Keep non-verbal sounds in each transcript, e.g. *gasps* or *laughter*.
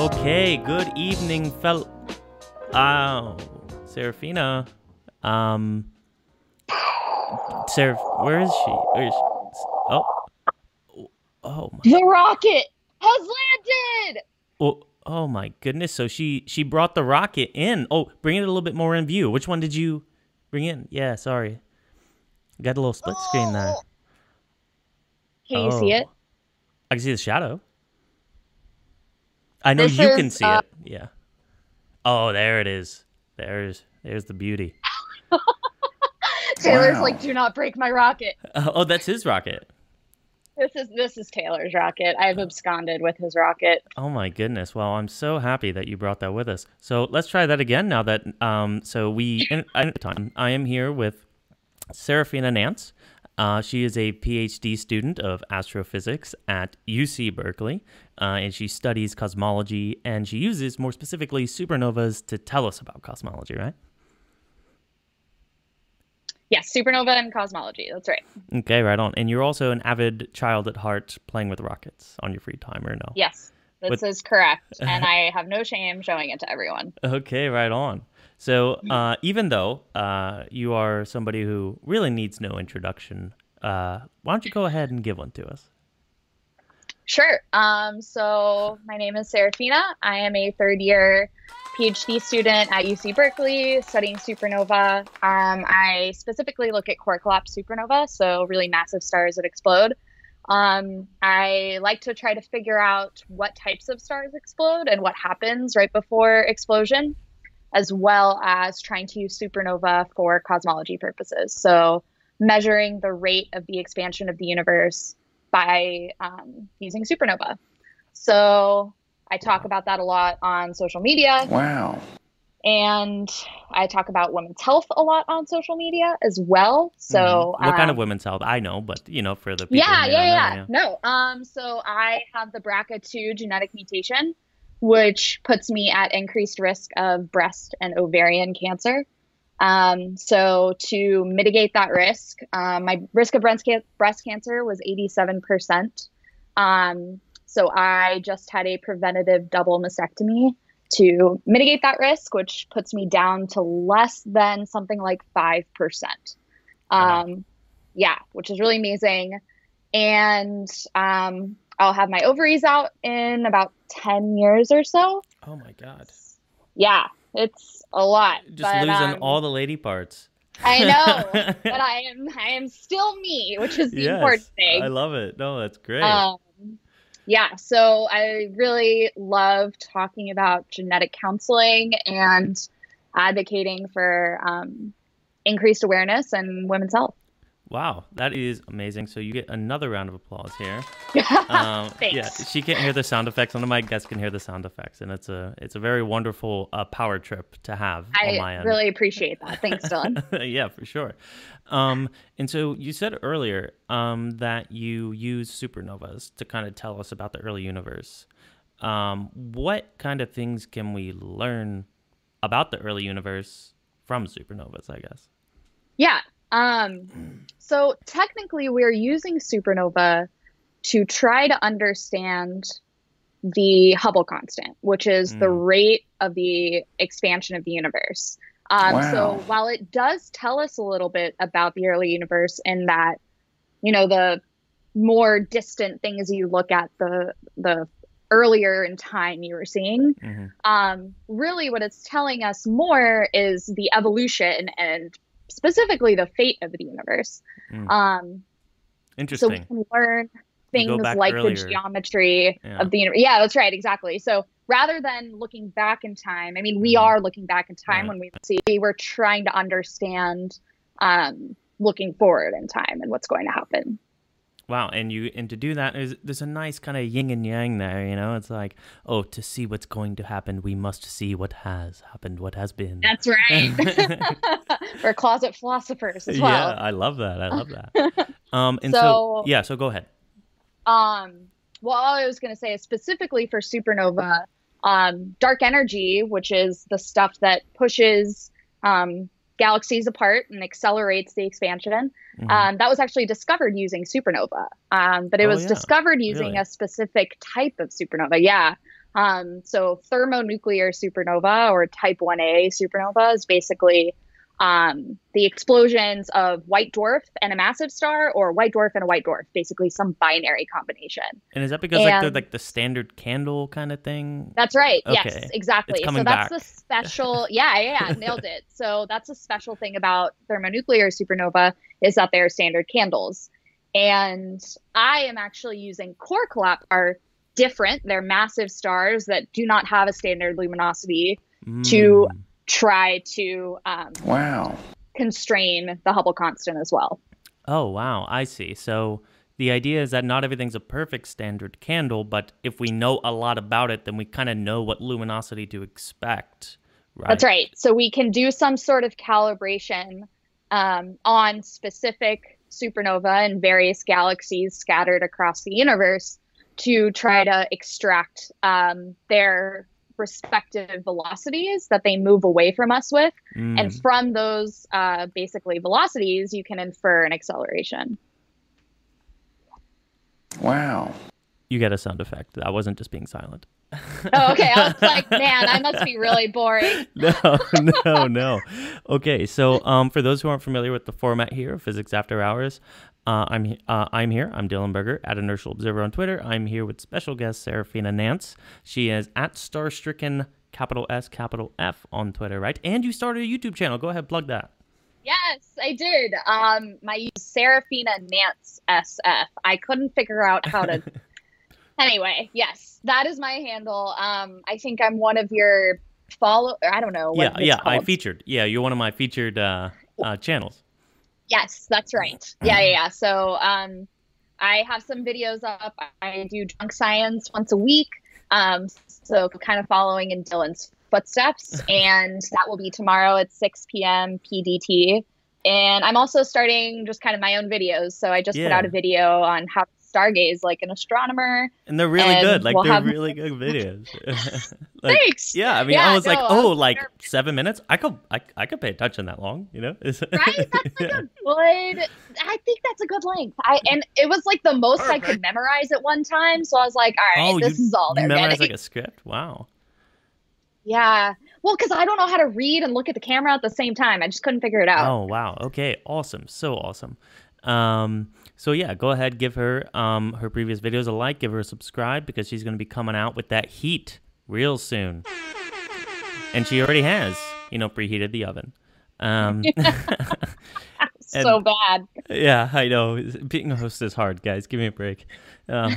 Okay, good evening, fel. Oh, Sarafina. Um, Seraph, where is she? Where is she? Oh, oh my. The rocket has landed. Oh, oh my goodness! So she she brought the rocket in. Oh, bring it a little bit more in view. Which one did you bring in? Yeah, sorry. Got a little split screen there. *gasps* Can you see Oh. it? I can see the shadow. I know This you is, can see uh, it. Yeah. Oh, there it is. There's there's the beauty. *laughs* Taylor's Wow. like, do not break my rocket. Oh, *laughs* oh, that's his rocket. This is this is Taylor's rocket. I've absconded with his rocket. Oh my goodness! Well, I'm so happy that you brought that with us. So let's try that again. Now that um, so we in, at the time I am here with Sarafina Nance. Uh, she is a PhD student of astrophysics at UC Berkeley, uh, and she studies cosmology. And she uses more specifically supernovas to tell us about cosmology, right? Yes, supernova and cosmology. That's right. Okay, right on. And you're also an avid child at heart, playing with rockets on your free time, or no? Yes, this is correct, *laughs* and I have no shame showing it to everyone. Okay, right on. So, uh, even though uh, you are somebody who really needs no introduction, uh, why don't you go ahead and give one to us? Sure. Um, so my name is Sarafina. I am a third year PhD student at UC Berkeley studying supernova. Um, I specifically look at core collapse supernova, so really massive stars that explode. Um, I like to try to figure out what types of stars explode and what happens right before explosion, as well as trying to use supernova for cosmology purposes. So measuring the rate of the expansion of the universe by um, using supernova. So I talk about that a lot on social media, Wow. and I talk about women's health a lot on social media as well. So Mhm. what kind of um, women's health? I know, but you know, for the people yeah, who may yeah, not yeah, No, um, so I have the BRCA2 genetic mutation, which puts me at increased risk of breast and ovarian cancer. Um, so to mitigate that risk, um, my risk of breast, can- breast cancer was 87%. Um, so I just had a preventative double mastectomy to mitigate that risk, which puts me down to less than something like 5%. Wow. Um, yeah, which is really amazing. And um, I'll have my ovaries out in about 10 years or so. Oh my god! Yeah, it's a lot. Just but, losing um, all the lady parts. I know, *laughs* but I am I am still me, which is the important thing. I love it. No, that's great. Um, yeah, so I really love talking about genetic counseling and advocating for um, increased awareness and women's health. Wow, that is amazing. So you get another round of applause here. *laughs* Um, Thanks. Yeah, she can't hear the sound effects. None of my guests can hear the sound effects, and it's a it's a very wonderful uh, power trip to have on my I really appreciate that. Thanks, Dylan. *laughs* yeah, for sure. Um, and so you said earlier um, that you use supernovas to kind of tell us about the early universe. Um, what kind of things can we learn about the early universe from supernovas? I guess. Yeah. Um, so technically, we're using supernova to try to understand the Hubble constant, which is the Mm. rate of the expansion of the universe. Um, So while it does tell us a little bit about the early universe in that, you know, the more distant things you look at, the the earlier in time you were seeing, hmm um, really what it's telling us more is the evolution and specifically the fate of the universe. Mm. Um, so we can learn things like earlier. the geometry Yeah. of the universe. Yeah, that's right, exactly. So rather than looking back in time, I mean, we Mhm. are looking back in time Right. when we see, we're trying to understand um, looking forward in time and what's going to happen. Wow, and you and to do that is there's a nice kind of yin and yang there, you know. It's like, oh, to see what's going to happen, we must see what has happened, what has been. That's right. *laughs* We're closet philosophers as well. yeah. I love that. I love that. *laughs* Um, and so, So- yeah, so go ahead. Um, well, all I was going to say is specifically for supernova, um, dark energy, which is the stuff that pushes um, galaxies apart and accelerates the expansion. Mhm. Um, that was actually discovered using supernova, um, but it Oh, was yeah. discovered using Really? a specific type of supernova. Yeah. Um, so thermonuclear supernova or type 1a supernova is basically um, the explosions of white dwarf and a massive star or white dwarf and a white dwarf, basically some binary combination. And is that because like they're like the standard candle kind of thing? That's right. Okay. Yes, exactly. so that's back. the special *laughs* yeah, yeah, yeah, nailed it. So that's a special thing about thermonuclear supernova is that they're standard candles. And I am actually using core collapse are different. They're massive stars that do not have a standard luminosity mm. to try to um, wow constrain the Hubble constant as well. Oh wow, I see. So the idea is that not everything's a perfect standard candle, but if we know a lot about it, then we kind of know what luminosity to expect. Right? That's right. So we can do some sort of calibration um, on specific supernova and various galaxies scattered across the universe to try to extract um, their respective velocities that they move away from us with. Mm. And from those uh, basically velocities, you can infer an acceleration. Wow. You get a sound effect. I wasn't just being silent. oh, okay. I was like, *laughs* man, I must be really boring. *laughs* no, no, no. Okay, so um, for those who aren't familiar with the format here, Physics After Hours, uh, I'm uh, I'm here. I'm Dylan Berger at Inertial Observer on Twitter. I'm here with special guest Sarafina Nance. She is at Starstricken capital S capital F on Twitter, right? And you started a YouTube channel. Go ahead, plug that. Yes, I did. Um, my Sarafina Nance SF. I couldn't figure out how to. *laughs* anyway, yes, that is my handle. Um, I think I'm one of your follow. I don't know. yeah, yeah. Called. I featured. Yeah, you're one of my featured uh, uh, channels. Yes, that's right. Yeah, yeah, yeah. So um, I have some videos up. I do drunk science once a week. Um, so kind of following in Dylan's footsteps, *laughs* and that will be tomorrow at 6 p.m. PDT. And I'm also starting just kind of my own videos. So I just yeah. put out a video on how to stargaze like an astronomer. And they're really and good. Like we'll they're have... really *laughs* good videos. *laughs* like, Thanks. Yeah, I mean, yeah, I was no, like, oh, like seven minutes. I could, I, I could pay attention that long. You know, *laughs* right? That's like yeah. a good. I think that's a good length. I and it was like the most Perfect. I could memorize at one time. So I was like, all right, oh, this you, is all they're you getting. like a script. Wow. Yeah. Well, because I don't know how to read and look at the camera at the same time. I just couldn't figure it out. Oh wow. Okay. Awesome. So awesome. Um, so yeah, go ahead, give her um, her previous videos a like, give her a subscribe because she's going to be coming out with that heat real soon, and she already has, you know, preheated the oven. Um, *laughs* *laughs* so bad. Yeah, I know. Being a host is hard, guys. Give me a break. Um,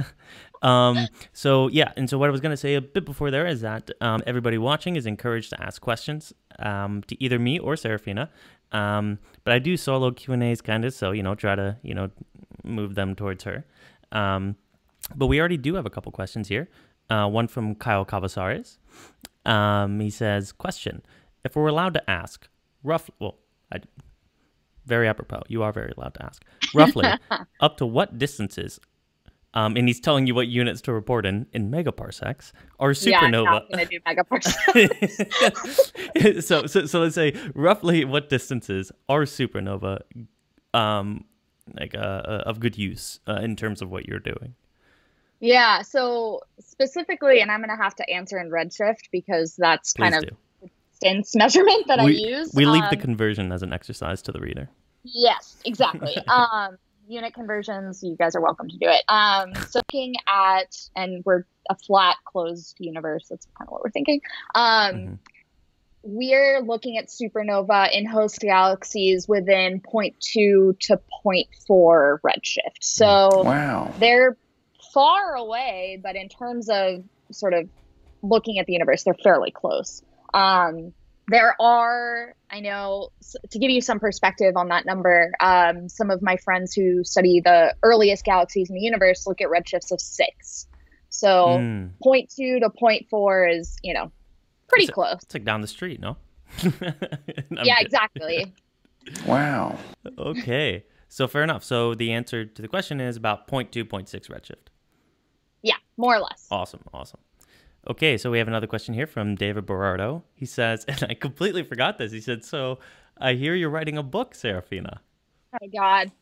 *laughs* um, so yeah, and so what I was going to say a bit before there is that um, everybody watching is encouraged to ask questions um, to either me or Sarafina. Um, but I do solo Q and A's kind of, so you know, try to you know move them towards her. Um, but we already do have a couple questions here. Uh, one from Kyle Kabasares. Um, he says, "Question: If we're allowed to ask, roughly, well, I, very apropos, you are very allowed to ask. Roughly, *laughs* up to what distances um, and he's telling you what units to report in in megaparsecs or supernova. Yeah, I'm do megaparsecs. *laughs* so, so, so let's say roughly what distances are supernova, um, like uh, uh, of good use uh, in terms of what you're doing. Yeah. So specifically, and I'm going to have to answer in Redshift because that's Please kind do. of distance measurement that we, I use. We leave um, the conversion as an exercise to the reader. Yes, exactly. *laughs* um, unit conversions, you guys are welcome to do it. Um, so looking at, and we're a flat closed universe. That's kind of what we're thinking. Um, mm-hmm. We're looking at supernova in host galaxies within 0.2 to 0.4 redshift. So mm. wow. they're far away, but in terms of sort of looking at the universe, they're fairly close. Um, there are i know to give you some perspective on that number um, some of my friends who study the earliest galaxies in the universe look at redshifts of six. So mm. 0.2 to 0.4 is you know pretty it's close. it's like down the street no? *laughs* Yeah exactly. *laughs* Wow. Okay so fair enough. So the answer to the question is about 0.2 0.6 redshift. Yeah more or less. Awesome awesome Okay, so we have another question here from David Berardo. He says, and I completely forgot this. He said, "So I hear you're writing a book, Sarafina." Oh my God,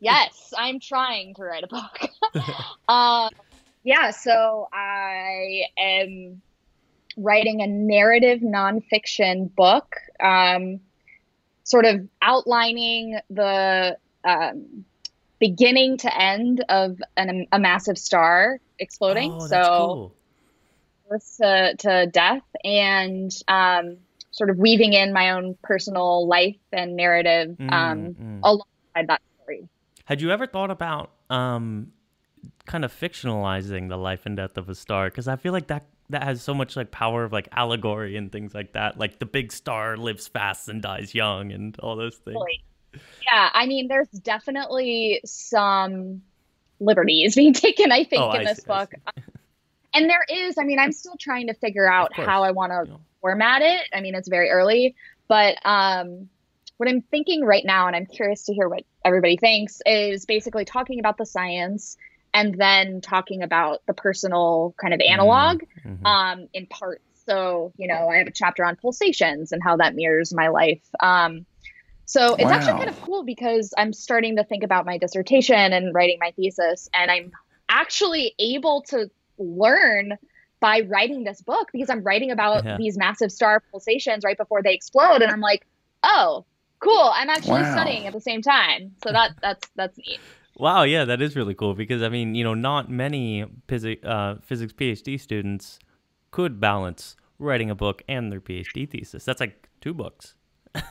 yes, I'm trying to write a book. *laughs* uh, yeah, so I am writing a narrative nonfiction book, um, sort of outlining the um, beginning to end of an, a massive star exploding. Oh, so cool. Birth to, to death and um, sort of weaving in my own personal life and narrative Mm, um, mm. alongside that story. Had you ever thought about um, kind of fictionalizing the life and death of a star? Because I feel like that that has so much like power of like allegory and things like that. Like the big star lives fast and dies young, and all those things. Yeah, I mean, there's definitely some liberties *laughs* being taken, I think, Oh, in I this see, book. And there is, I mean, I'm still trying to figure out how I want to yeah. format it. I mean, it's very early, but um, what I'm thinking right now, and I'm curious to hear what everybody thinks, is basically talking about the science and then talking about the personal kind of analog Mhm. um, in parts. So, you know, I have a chapter on pulsations and how that mirrors my life. Um, so it's actually kind of cool because I'm starting to think about my dissertation and writing my thesis, and I'm actually able to learn by writing this book because I'm writing about Yeah. these massive star pulsations right before they explode, and I'm like, oh, cool! I'm actually Wow. studying at the same time. So that that's that's neat. Wow, yeah, that is really cool because I mean, you know, not many physics uh, physics PhD students could balance writing a book and their PhD thesis. That's like two books. *laughs*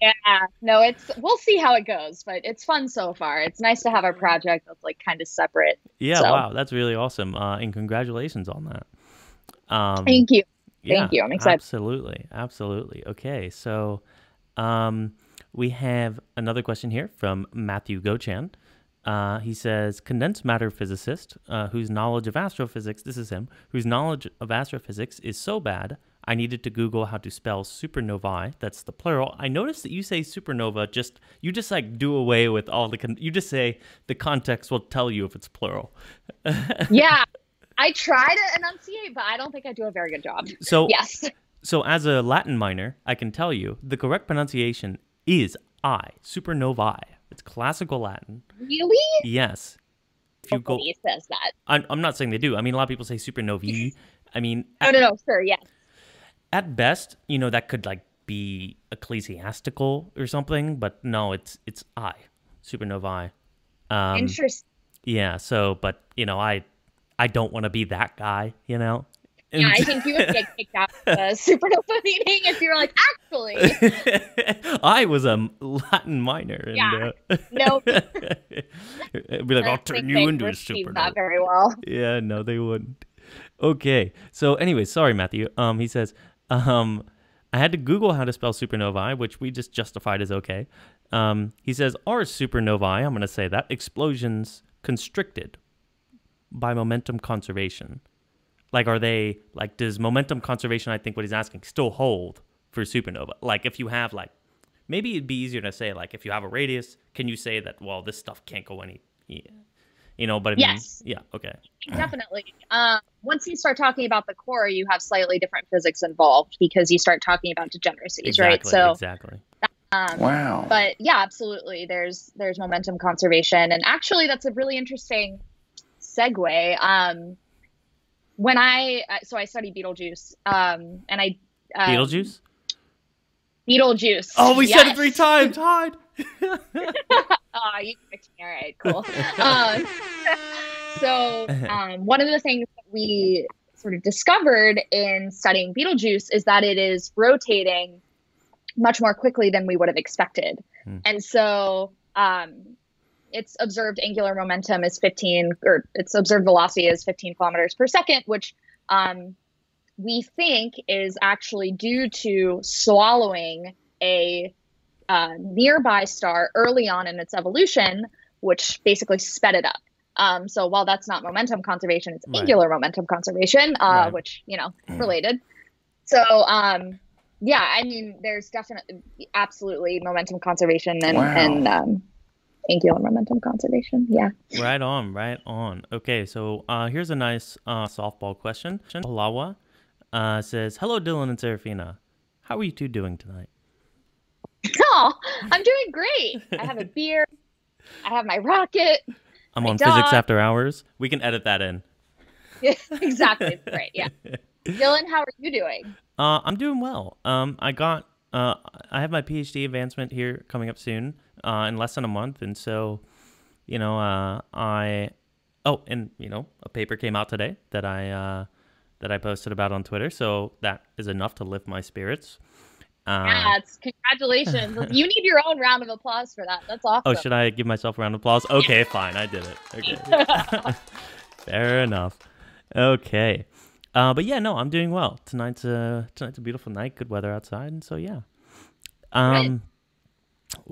yeah no it's we'll see how it goes but it's fun so far it's nice to have a project that's like kind of separate Yeah, So- wow, that's really awesome. Uh, and congratulations on that. Um, thank you yeah, Thank you, I'm excited. Absolutely, absolutely. Okay, so um, we have another question here from Matthew Gochan. Uh, he says, condensed matter physicist uh, whose knowledge of astrophysics, this is him, whose knowledge of astrophysics is so bad, I needed to Google how to spell supernovae. That's the plural. I noticed that you say supernova, just you just like do away with all the, con- you just say the context will tell you if it's plural. *laughs* yeah i try to enunciate but i don't think i do a very good job So yes So, as a Latin minor, I can tell you the correct pronunciation is I, supernovae. It's classical Latin. really Yes. If you go, nobody says that I'm, I'm not saying they do. I mean, a lot of people say supernovae. I mean, no no no sure yes at best, you know, that could like be ecclesiastical or something, but no, it's it's I, supernovae. Um, interesting yeah. So, but you know, I I don't want to be that guy. You know. yeah i think you would get *laughs* kicked out of the supernova *laughs* meeting if you were like actually *laughs* I was a Latin minor. And, Yeah. uh, Nope. It'd be like, I'll turn you into a supernova. that very well Yeah, no, they wouldn't. Okay. So, anyway, sorry, Matthew. Um, he says, um, I had to Google how to spell supernovae, which we just justified as okay. Um, he says, are supernovae, I'm going to say that, explosions constricted by momentum conservation? Like, are they, like, does momentum conservation, I think what he's asking, still hold for supernova? Like, if you have, like, maybe it'd be easier to say, like, if you have a radius, can you say that, well, this stuff can't go any. You know, but I mean, Yes. yeah, okay. Definitely. Um, once you start talking about the core, you have slightly different physics involved because you start talking about degeneracies, right? So, exactly. um, Wow. but yeah, absolutely. There's there's momentum conservation, and actually, that's a really interesting segue. Um, when I uh, so I study Beetlejuice, um, and I um, Beetlejuice? Beetlejuice. Oh, we said it three times. Hide. *laughs* Oh, you. All right, cool. um, *laughs* so, um, one of the things that we sort of discovered in studying Betelgeuse is that it is rotating much more quickly than we would have expected. Hmm. And so, um, its observed angular momentum is 15, or its observed velocity is 15 kilometers per second, which um, we think is actually due to swallowing a uh, nearby star early on in its evolution, which basically sped it up. Um, so while that's not momentum conservation, it's Right. angular momentum conservation, uh, Right. which you know related. So um, yeah, I mean, there's definitely absolutely momentum conservation and Wow. and um, angular momentum conservation. Yeah. right on, right on. Okay, so uh, here's a nice uh, softball question. Halawa uh, says, Hello, Dylan and Sarafina. How are you two doing tonight? *laughs* Oh, I'm doing great. I have a *laughs* beer. I have my rocket. I'm My on Physics. After Hours. We can edit that in. *laughs* Yeah, exactly. right. Yeah. Dylan, how are you doing? Uh, I'm doing well. Um, I got uh, I have my PhD advancement here coming up soon, uh, in less than a month, and so, you know, uh, I, oh, and you know, a paper came out today that I uh, that I posted about on Twitter, so that is enough to lift my spirits. Uh, yeah, it's congratulations. *laughs* you need your own round of applause for that. That's awesome. Oh, should I give myself a round of applause? Okay, fine, I did it. Okay, *laughs* *laughs* fair enough. Okay. Uh, but yeah, no, I'm doing well. Tonight's a tonight's a beautiful night, good weather outside, and so yeah. Um,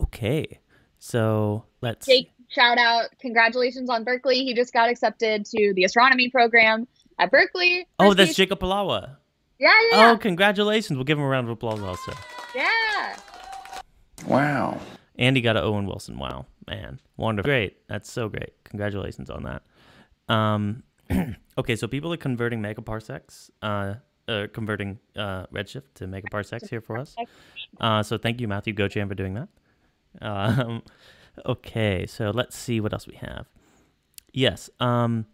okay, so let's. Jake, shout out! Congratulations on Berkeley. He just got accepted to the astronomy program at Berkeley. Oh, that's Jacob Palawa. Yeah, yeah. Oh, congratulations! We'll give him a round of applause also. Yeah. Wow. Andy got a Owen Wilson. Wow, man, wonderful. Great. That's so great. Congratulations on that. Um, *clears throat* okay, so people are converting megaparsecs, uh, uh, converting uh, Redshift to megaparsecs here for us. Uh, so thank you, Matthew Gochan, for doing that. Um, *laughs* okay, so let's see what else we have. Yes, um,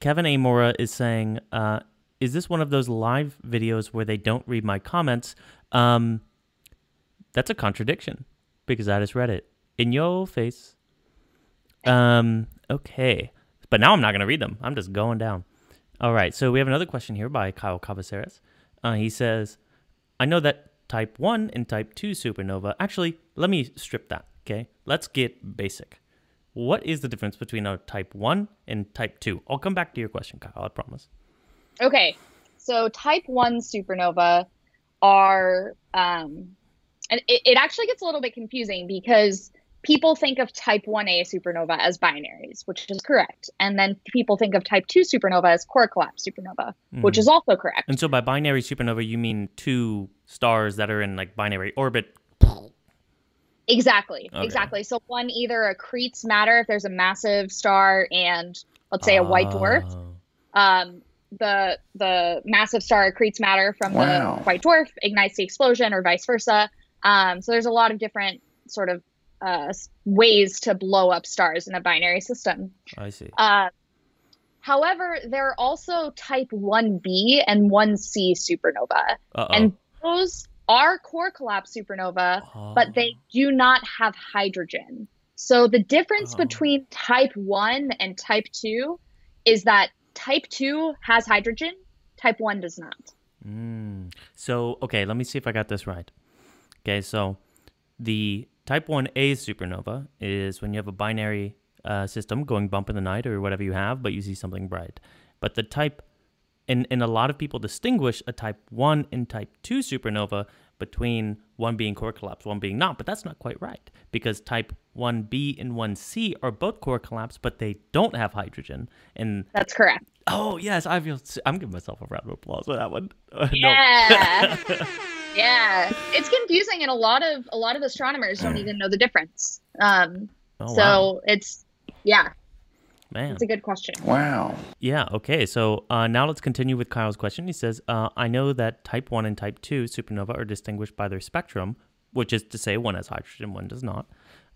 Kevin Amora is saying, uh, is this one of those live videos where they don't read my comments? Um, that's a contradiction because I just read it in your face. Um, okay. But now I'm not going to read them. I'm just going down. All right. So we have another question here by Kyle Kabasares. Uh, he says, I know that type 1 and type 2 supernova. Actually, let me strip that. Okay. Let's get basic. What is the difference between a type 1 and type 2? I'll come back to your question, Kyle. I promise. Okay. So type 1 supernova are, um, and it, it actually gets a little bit confusing because people think of type 1a supernova as binaries, which is correct. And then people think of type 2 supernova as core collapse supernova, mm. which is also correct. And so by binary supernova, you mean two stars that are in like binary orbit? Exactly. Okay. Exactly. So one either accretes matter if there's a massive star and let's say a white dwarf. Oh. Um, the the massive star accretes matter from wow. the white dwarf, ignites the explosion, or vice versa. Um, so there's a lot of different sort of uh, ways to blow up stars in a binary system. I see. Uh, however, there are also type 1b and 1c supernova. Uh-oh. And those are core collapse supernova, oh. but they do not have hydrogen. So the difference oh. between type 1 and type 2 is that type 2 has hydrogen, type 1 does not. Mm. So, okay, let me see if I got this right. Okay, so the Type 1a supernova is when you have a binary uh, system going bump in the night or whatever you have, but you see something bright. But the type, and, and a lot of people distinguish a type 1 and type 2 supernova between one being core collapse, one being not. But that's not quite right because type 1b and 1c are both core collapse, but they don't have hydrogen. And that's correct. Oh yes, I feel. I'm giving myself a round of applause for that one. *laughs* Yeah. *laughs* Yeah, it's confusing, and a lot of a lot of astronomers don't even know the difference. Um, oh, so wow. it's yeah, man, it's a good question. Wow. Yeah. Okay. So uh, now let's continue with Kyle's question. He says, uh, "I know that Type One and Type Two supernova are distinguished by their spectrum, which is to say, one has hydrogen, one does not."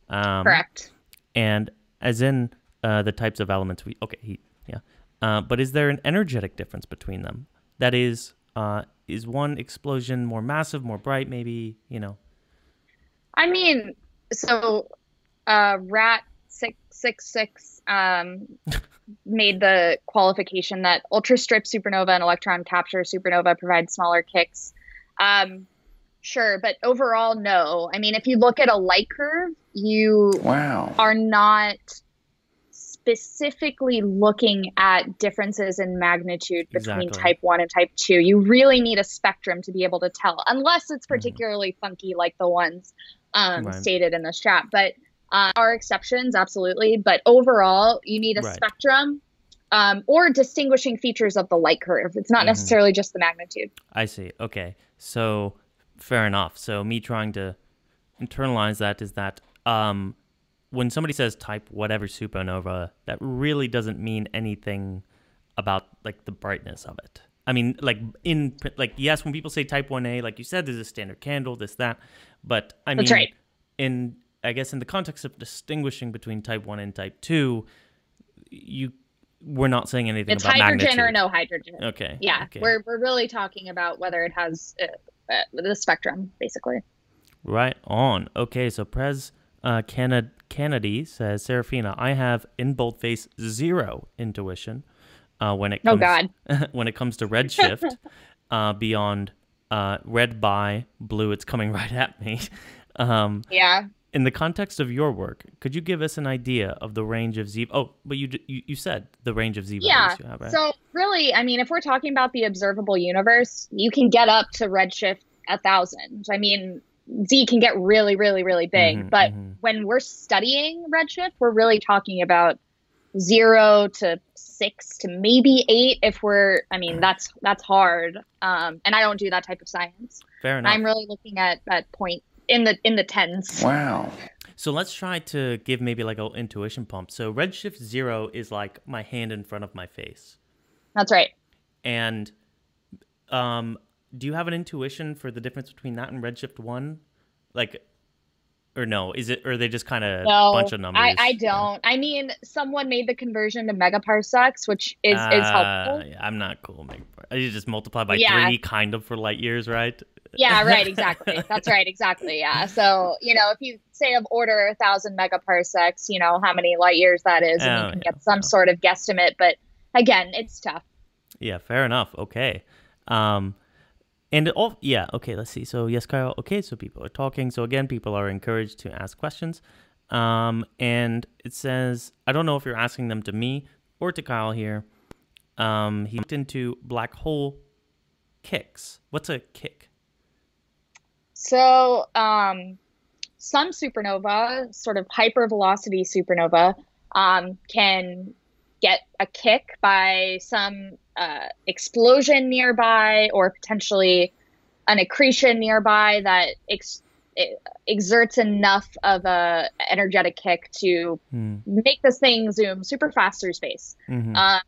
Um, Correct. And as in uh, the types of elements we okay, he, yeah. Uh, but is there an energetic difference between them? That is, uh, is one explosion more massive, more bright, maybe, you know? I mean, so uh, Rat six six six um, made the qualification that ultra strip supernova and electron capture supernova provide smaller kicks. Um, sure, but overall, no. I mean, if you look at a light curve, you wow. are not specifically looking at differences in magnitude between exactly. type 1 and type 2. You really need a spectrum to be able to tell, unless it's mm-hmm. particularly mm-hmm. funky like the ones um, right. stated in this chat. But uh, are exceptions, absolutely. But overall, you need a right. spectrum um, or distinguishing features of the light curve. It's not mm-hmm. necessarily just the magnitude. I see. Okay. So fair enough. So me trying to internalize that is that um, when somebody says type whatever supernova, that really doesn't mean anything about like the brightness of it. I mean, like in like yes, when people say type one A, like you said, there's a standard candle, this that, but I mean, right. in I guess in the context of distinguishing between type one and type two, you we're not saying anything It's about hydrogen magnitude. or no hydrogen. Okay. Yeah, okay. we're we're really talking about whether it has uh, uh, the spectrum, basically. Right on. Okay, so Prez uh, Canad- Kennedy says, Sarafina, I have in boldface zero intuition uh, when it Oh, comes God. *laughs* when it comes to redshift *laughs* uh, beyond uh, red by blue. It's coming *laughs* right at me. Um, Yeah. In the context of your work, could you give us an idea of the range of Z? Oh, but you you, you said the range of Z Yeah. values you have, right? So really, I mean, if we're talking about the observable universe, you can get up to redshift a thousand. I mean, Z can get really, really, really big. Mhm, but mhm. when we're studying redshift, we're really talking about zero to six to maybe eight. If we're, I mean, that's that's hard. Um, and I don't do that type of science. Fair enough. I'm really looking at that point in the in the tens. Wow. So let's try to give maybe like an intuition pump. So redshift zero is like my hand in front of my face. That's right. And um, do you have an intuition for the difference between that and Redshift one? Like, or no? Is it or are they just kind of No, bunch of numbers? I, I don't. I mean, someone made the conversion to megaparsecs, which is is Ah, helpful. yeah, I'm not cool. You just multiply by Yeah. three, kind of for light years, right? Yeah, *laughs* right, exactly. That's right, exactly. Yeah. So, you know, if you say of order a thousand megaparsecs, you know, how many light years that is, and Oh, you can yeah, get some yeah. sort of guesstimate. But again, it's tough. Yeah, fair enough. Okay. Um, and all yeah. Okay, let's see. So yes, Kyle. Okay, so people are talking. So again, people are encouraged to ask questions. Um, and it says I don't know if you're asking them to me or to Kyle here. Um, he looked into black hole kicks. What's a kick? So, um, some supernova, sort of hypervelocity supernova, um, can get a kick by some uh, explosion nearby or potentially an accretion nearby that ex- exerts enough of a energetic kick to Hmm. make this thing zoom super fast through space. Mhm. Uh,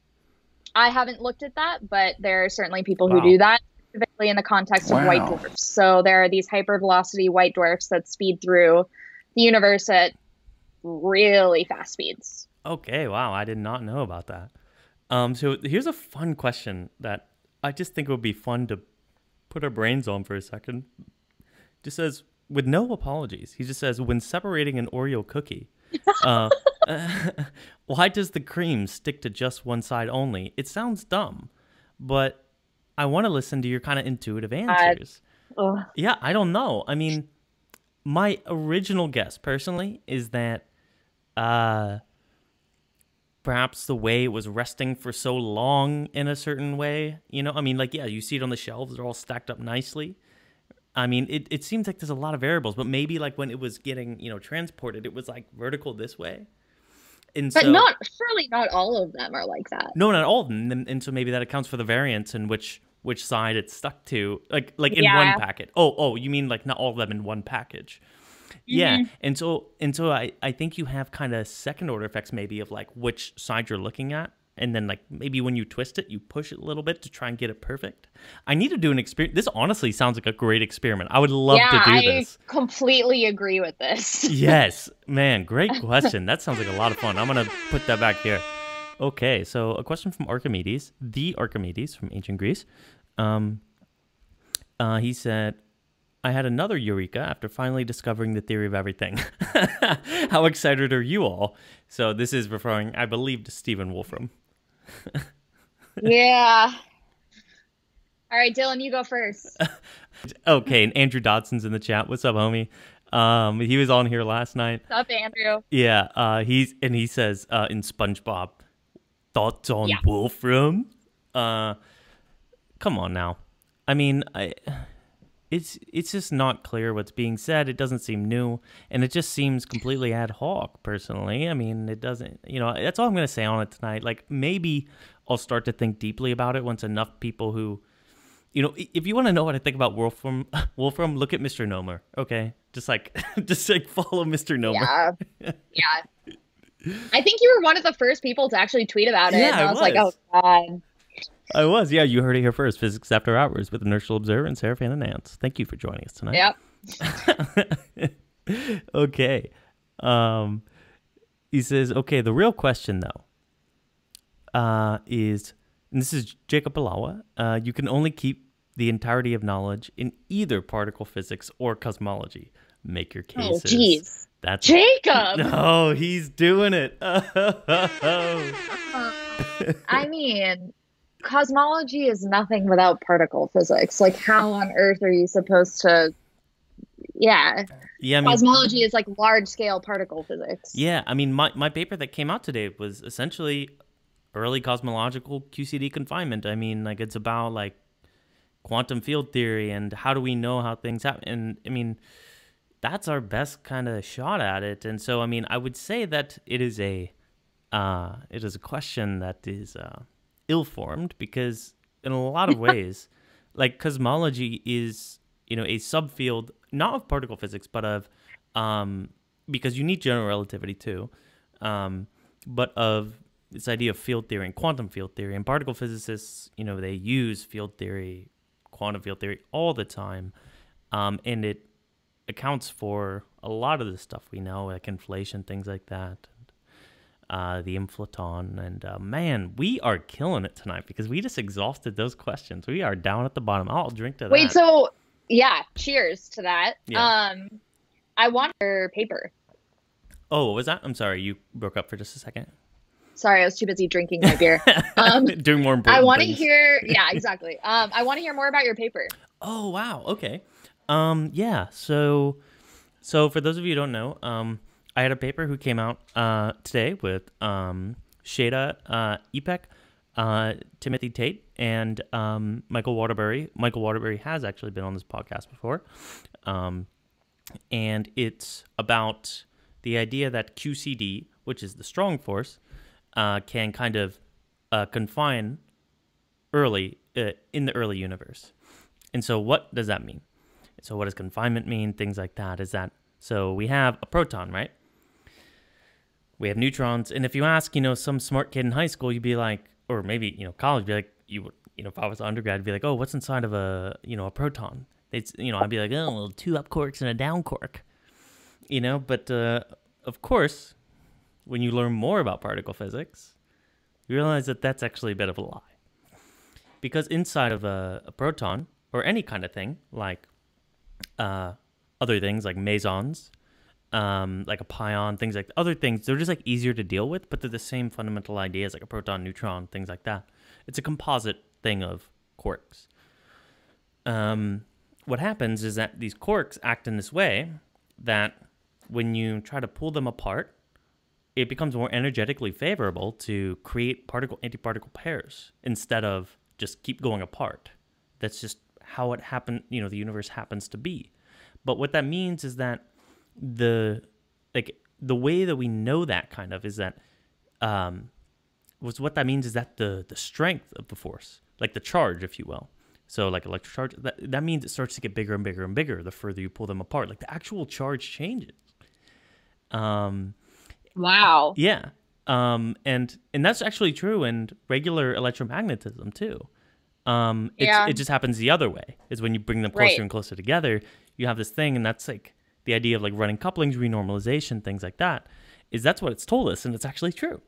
I haven't looked at that, but there are certainly people who do that, specifically in the context of white dwarfs. So there are these hypervelocity white dwarfs that speed through the universe at really fast speeds. Okay, wow, I did not know about that. Um, so here's a fun question that I just think it would be fun to put our brains on for a second. Just says, with no apologies, he just says, when separating an Oreo cookie, *laughs* uh, *laughs* why does the cream stick to just one side only? It sounds dumb, but I want to listen to your kind of intuitive answers. Ugh. Yeah, I don't know. I mean, my original guess personally is that uh perhaps the way it was resting for so long in a certain way, you know? I mean, like yeah, you see it on the shelves, they're all stacked up nicely. I mean, it, it seems like there's a lot of variables, but maybe like when it was getting, you know, transported, it was like vertical this way. And But so, not surely not all of them are like that. no, not all of them, and, and so maybe that accounts for the variance in which which side it's stuck to, like like in Yeah. one packet. Oh, oh, you mean like not all of them in one package? Yeah, Mm-hmm. and so and so I I think you have kind of second order effects maybe of like which side you're looking at, and then like maybe when you twist it, you push it a little bit to try and get it perfect. I need to do an experiment. This honestly sounds like a great experiment. I would love yeah, to do this. I this. completely agree with this. *laughs* yes, man, great question. That sounds like a lot of fun. I'm gonna put that back here. Okay, so a question from Archimedes, the Archimedes from ancient Greece. Um, uh, he said, "I had another eureka after finally discovering the theory of everything. *laughs* How excited are you all?" So this is referring, I believe, to Stephen Wolfram. *laughs* yeah. All right, Dylan, you go first. *laughs* Okay, and Andrew Dodson's in the chat. What's up, homie? Um, he was on here last night. What's up, Andrew? Yeah, uh, he's and he says uh, in SpongeBob, thoughts on Yeah. Wolfram. Uh, come on now. I mean, I, it's it's just not clear what's being said. It doesn't seem new, and it just seems completely ad hoc. Personally, I mean, it doesn't. You know, that's all I'm gonna say on it tonight. Like maybe I'll start to think deeply about it once enough people who. You know, if you want to know what I think about Wolfram, *laughs* Wolfram, look at Mr. Nomer. Okay, just like, *laughs* just like follow Mr. Nomer. Yeah. *laughs* yeah. I think you were one of the first people to actually tweet about it. Yeah, and I I was, like, oh, God. I was, yeah. You heard it here first. Physics After Hours with Inertial Observer and Sarafina Nance. Thank you for joining us tonight. Yep. *laughs* okay. Um, he says, okay, the real question though. uh, is, and this is Jacob Balawa, uh, you can only keep the entirety of knowledge in either particle physics or cosmology. Make your case. Oh, jeez. That's Jacob! *laughs* No, he's doing it. *laughs* I mean, cosmology is nothing without particle physics. Like, how on earth are you supposed to? Yeah, yeah, I mean, cosmology is like large scale particle physics. Yeah, I mean, my, my paper that came out today was essentially early cosmological QCD confinement. I mean, like it's about like quantum field theory and how do we know how things happen. And I mean, that's our best kind of shot at it. And so, I mean, I would say that it is a uh, it is a question that is uh, ill-formed because in a lot of ways, *laughs* like cosmology is you know a subfield not of particle physics but of um, because you need general relativity too, um, but of this idea of field theory and quantum field theory and particle physicists you know they use field theory, quantum field theory all the time, um, and it accounts for a lot of the stuff we know like inflation things like that. Uh, the inflaton and uh, man, we are killing it tonight because we just exhausted those questions. We are down at the bottom. I'll drink to that. Wait, so yeah, cheers to that. Yeah. Um, I want your paper. oh, what was that? I'm sorry, you broke up for just a second. Sorry, I was too busy drinking my beer. *laughs* Um, Doing more important I want to hear. *laughs* Yeah, exactly. Um, I want to hear more about your paper. Oh wow. Okay. Um. Yeah. So, so for those of you who don't know, um, I had a paper who came out uh today with um Seyda uh uh Timothy Tait and um Michael Waterbury. Michael Waterbury has actually been on this podcast before, um, and it's about the idea that QCD, which is the strong force, uh, can kind of uh, confine early uh, in the early universe. And so, what does that mean? So, what does confinement mean? Things like that. Is that so? We have a proton, right? We have neutrons, and if you ask, you know, some smart kid in high school, you'd be like, or maybe you know, college, be like, you, would- you know, if I was an undergrad, I'd be like, oh, what's inside of a, you know, a proton? It's, you know, I'd be like, oh, well, two up quarks and a down quark, you know. But uh, of course, when you learn more about particle physics, you realize that that's actually a bit of a lie because inside of a, a proton or any kind of thing like uh, other things like mesons um, like a pion things like other things they're just like easier to deal with but they're the same fundamental ideas like a proton neutron things like that it's a composite thing of quarks um, what happens is that these quarks act in this way that when you try to pull them apart it becomes more energetically favorable to create particle antiparticle pairs instead of just keep going apart. That's just how it happened, you know, the universe happens to be. But what that means is that the like the way that we know that kind of is that um was what that means is that the the strength of the force, like the charge if you will. So like electric charge that that means it starts to get bigger and bigger and bigger the further you pull them apart. Like the actual charge changes. Um Wow. yeah. Um, and and that's actually true in regular electromagnetism too. Um, it's, Yeah. it just happens the other way. Is when you bring them closer Right. and closer together, you have this thing, and that's like the idea of like running couplings, renormalization, things like that. Is that's what it's told us, and it's actually true.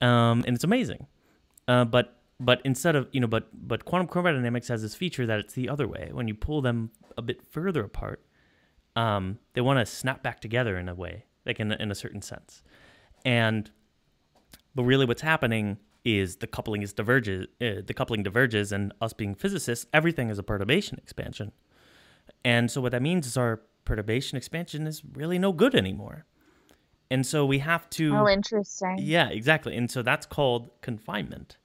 Um, and it's amazing. Uh, but but instead of you know, but but quantum chromodynamics has this feature that it's the other way. When you pull them a bit further apart, um, they want to snap back together in a way, like in a, in a certain sense. And but really, what's happening is the coupling is diverges. Uh, the coupling diverges, and us being physicists, everything is a perturbation expansion. And so what that means is our perturbation expansion is really no good anymore. And so we have to. Oh, interesting. Yeah, exactly. And so that's called confinement.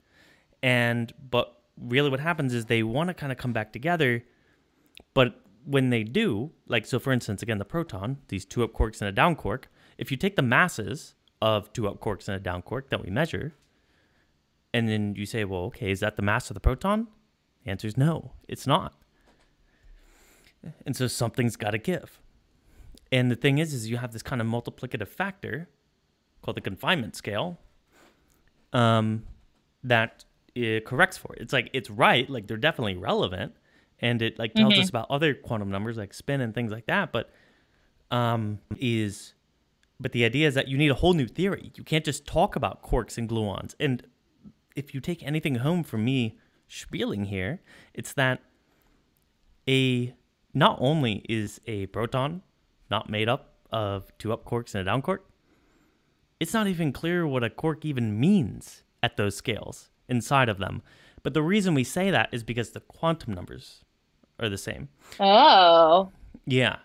And but really what happens is they want to kind of come back together, but when they do, like so for instance, again the proton, these two up quarks and a down quark, if you take the masses of two up quarks and a down quark that we measure, and then you say, well, okay, is that the mass of the proton? The answer is no, it's not. And so something's got to give. And the thing is, is you have this kind of multiplicative factor called the confinement scale um, that it corrects for it. It's like it's right, like they're definitely relevant, and it like tells us about other quantum numbers like spin and things like that. But um, is but the idea is that you need a whole new theory. You can't just talk about quarks and gluons, and if you take anything home from me spieling here, it's that a not only is a proton not made up of two up quarks and a down quark, it's not even clear what a quark even means at those scales inside of them. But the reason we say that is because the quantum numbers are the same. Oh. Yeah.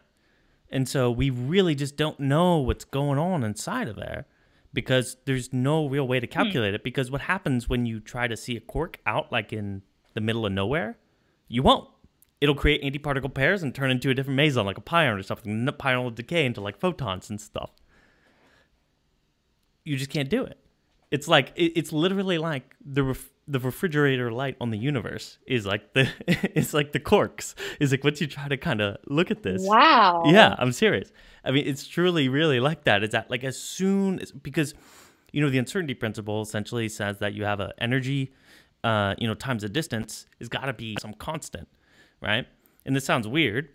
And so we really just don't know what's going on inside of there because there's no real way to hmm. calculate it. Because what happens when you try to see a quark out like in the middle of nowhere? You won't. It'll create antiparticle pairs and turn into a different meson, like a pion or something. And the pion will decay into like photons and stuff. You just can't do it. It's like it, it's literally like the ref, the refrigerator light on the universe is like the *laughs* it's like the quarks. Is like once you try to kind of look at this. Wow. Yeah, I'm serious. I mean, it's truly really like that. Is that like as soon as because you know the uncertainty principle essentially says that you have a energy, uh, you know, times a distance is got to be some constant, right? And this sounds weird,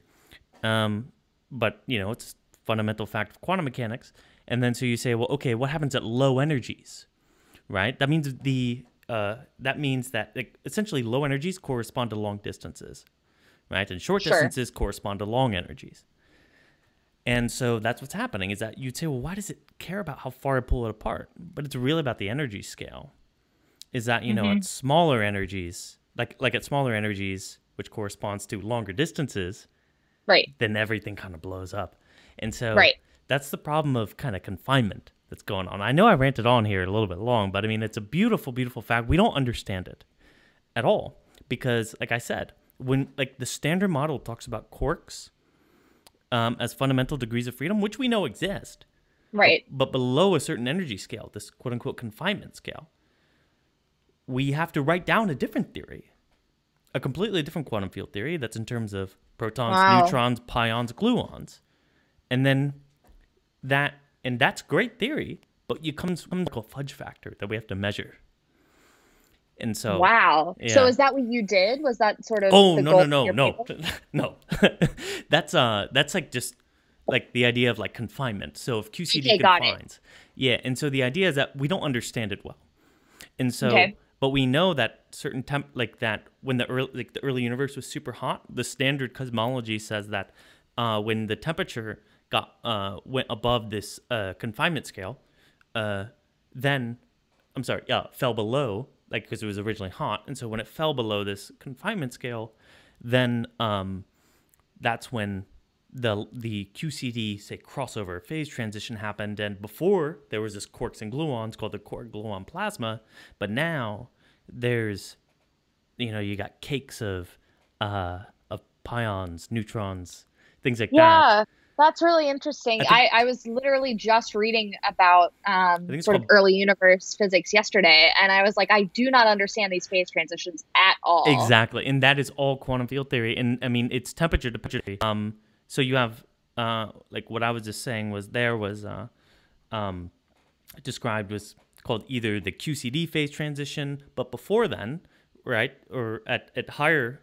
um, but you know it's a fundamental fact of quantum mechanics. And then so you say, well, okay, what happens at low energies, right? That means the uh, that means that like, essentially low energies correspond to long distances, right? And short Sure. distances correspond to long energies. And so that's what's happening is that you'd say, well, why does it care about how far I pull it apart? But it's really about the energy scale. Is that, you know, Mm-hmm. at smaller energies, like like at smaller energies, which corresponds to longer distances, Right. then everything kind of blows up. And so Right. that's the problem of kind of confinement that's going on. I know I ranted on here a little bit long, but I mean, it's a beautiful, beautiful fact. We don't understand it at all because, like I said, when like the standard model talks about quarks um, as fundamental degrees of freedom, which we know exist, Right. but below a certain energy scale, this quote unquote confinement scale, we have to write down a different theory, a completely different quantum field theory that's in terms of protons, Wow. neutrons, pions, gluons. And then that, and that's great theory, but you comes from the fudge factor that we have to measure. And so, wow. So is that what you did? Was that sort of Oh no no no no *laughs* no. *laughs* that's uh that's like just like the idea of like confinement. So if QCD Okay, confines, yeah, and so the idea is that we don't understand it well, and so Okay. But we know that certain temp like that when the early like the early universe was super hot, the standard cosmology says that uh, when the temperature got uh went above this uh confinement scale, uh then I'm sorry, yeah, fell below, like because it was originally hot, and so when it fell below this confinement scale, then um, that's when the the QCD say crossover phase transition happened. And before there was this quarks and gluons called the quark gluon plasma, but now there's you know you got cakes of uh, of pions, neutrons, things like that. Yeah, that's really interesting. I I, think- I, was literally just reading about um, sort of early universe physics yesterday, and I was like, I do not understand these phase transitions at all. Exactly, and that is all quantum field theory. And I mean, it's temperature to temperature. Um, so you have uh, like what I was just saying was there was uh, um, described was called either the QCD phase transition, but before then, right, or at at higher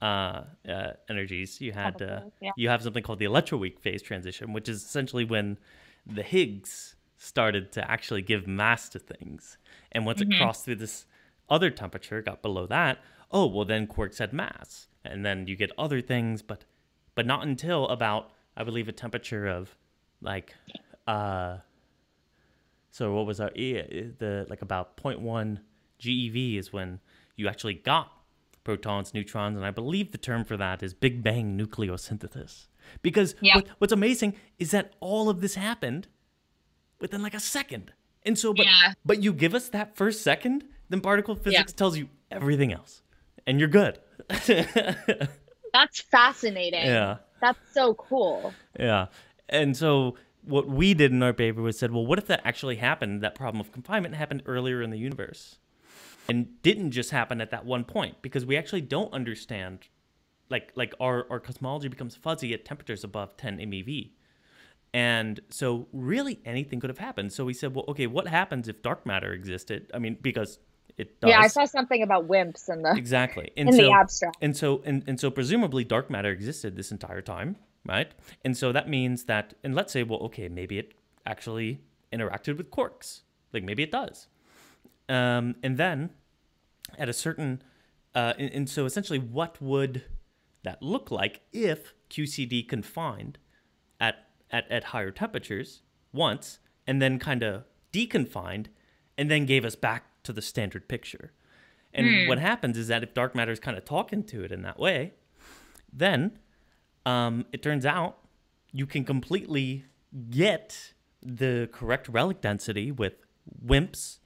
uh, uh, energies, you had uh, yeah. you have something called the electroweak phase transition, which is essentially when the Higgs started to actually give mass to things, and once Mm-hmm. it crossed through this other temperature, got below that, oh well, then quarks had mass, and then you get other things, but but not until about I believe a temperature of like uh so what was our the like about 0.1 GeV is when you actually got protons, neutrons, and I believe the term for that is Big Bang nucleosynthesis. Because Yeah. what, what's amazing is that all of this happened within like a second. And so but Yeah. but you give us that first second, then particle physics tells you everything else. And you're good. *laughs* That's fascinating. yeah. That's so cool. Yeah. And so what we did in our paper was said, well, what if that actually happened? That problem of confinement happened earlier in the universe and didn't just happen at that one point because we actually don't understand like like our, our cosmology becomes fuzzy at temperatures above 10 MeV. And so really anything could have happened. So we said, well, okay, what happens if dark matter existed? I mean, because it does. Yeah, I saw something about wimps in the Exactly. *laughs* And in so, the abstract. And so and, and so presumably dark matter existed this entire time, right? And so that means that and let's say, well, okay, maybe it actually interacted with quarks. Like maybe it does. Um, and then at a certain, uh, and, and so essentially, what would that look like if QCD confined at at, at higher temperatures once and then kind of deconfined and then gave us back to the standard picture. And what happens is that if dark matter is kind of talking to it in that way, then um, it turns out you can completely get the correct relic density with WIMPs,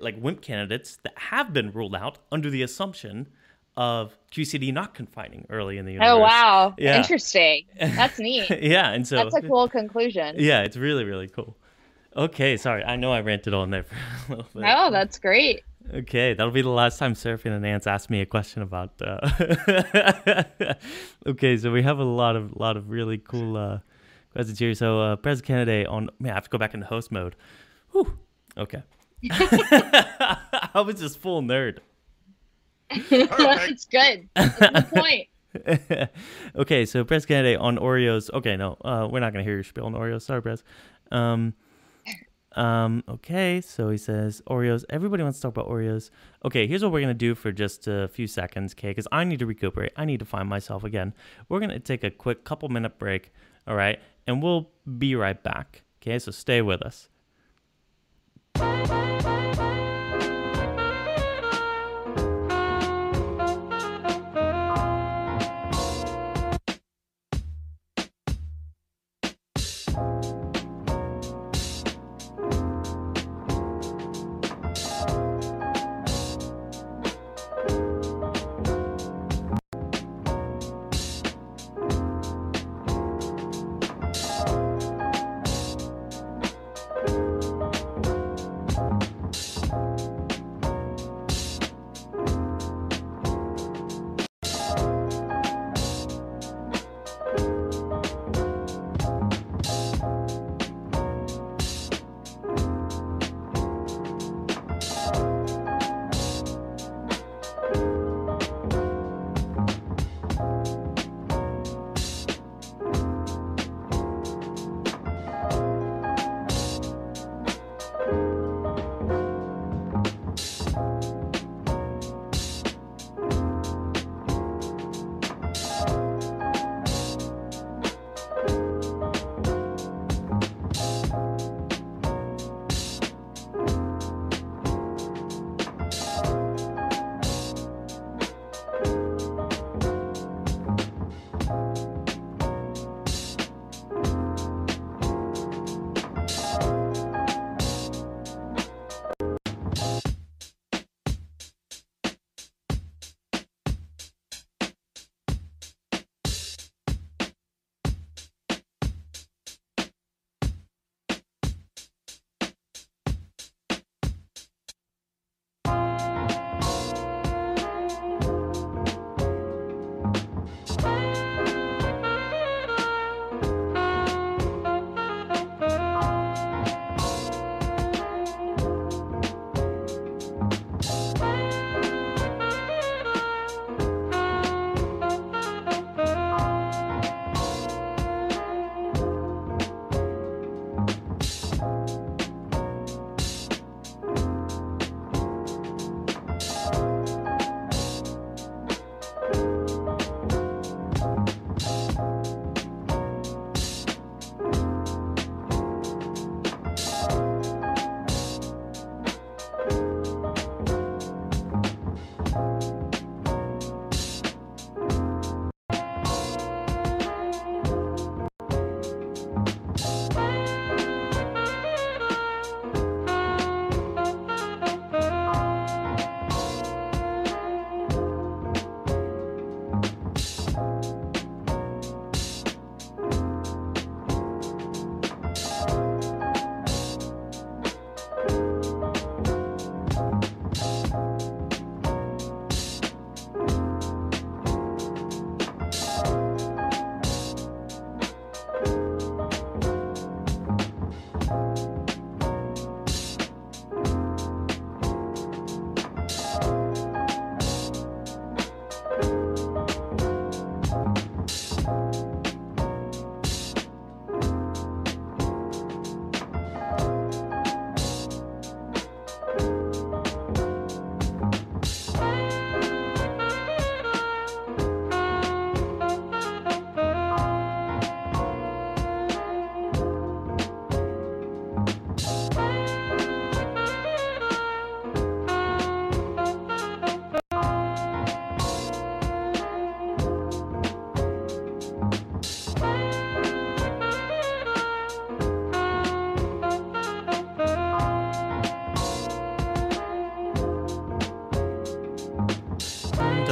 like WIMP candidates that have been ruled out under the assumption of QCD not confining early in the universe. Oh wow, Yeah. interesting. That's *laughs* neat. yeah, and so That's a cool conclusion. yeah, it's really really cool. Okay, sorry, I know I ranted on there *laughs* for a little bit. No, that's great. Okay, that'll be the last time Sarafina Nance ask me a question about. Uh... *laughs* okay, so we have a lot of lot of really cool uh, questions here. So, uh, President Kennedy on. Man, I have to go back into host mode. Whew. Okay. *laughs* I was just full nerd. it's good. That's a good point. okay, so Prez Kennedy on Oreos. Okay, no, uh, we're not gonna hear your spiel on Oreos. Sorry, Prez. Um, um, okay, so he says Oreos. Everybody wants to talk about Oreos. Okay, here's what we're gonna do for just a few seconds, okay? Because I need to recuperate. I need to find myself again. We're gonna take a quick couple minute break. All right, and we'll be right back. Okay, so stay with us.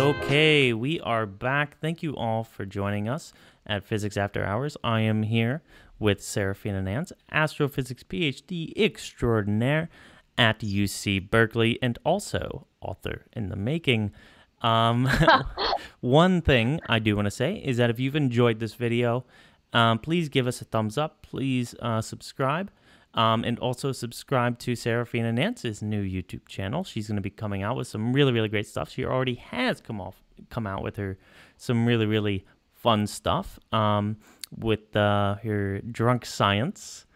Okay, we are back. Thank you all for joining us at Physics After Hours. I am here with Sarafina Nance, astrophysics PhD extraordinaire at UC Berkeley, and also author in the making. Um, *laughs* one thing I do want to say is that if you've enjoyed this video, um, please give us a thumbs up. Please uh, subscribe. Um, and also subscribe to Sarafina Nance's new YouTube channel. She's going to be coming out with some really, really great stuff. She already has come off, come out with her some really, really fun stuff um, with uh, her drunk science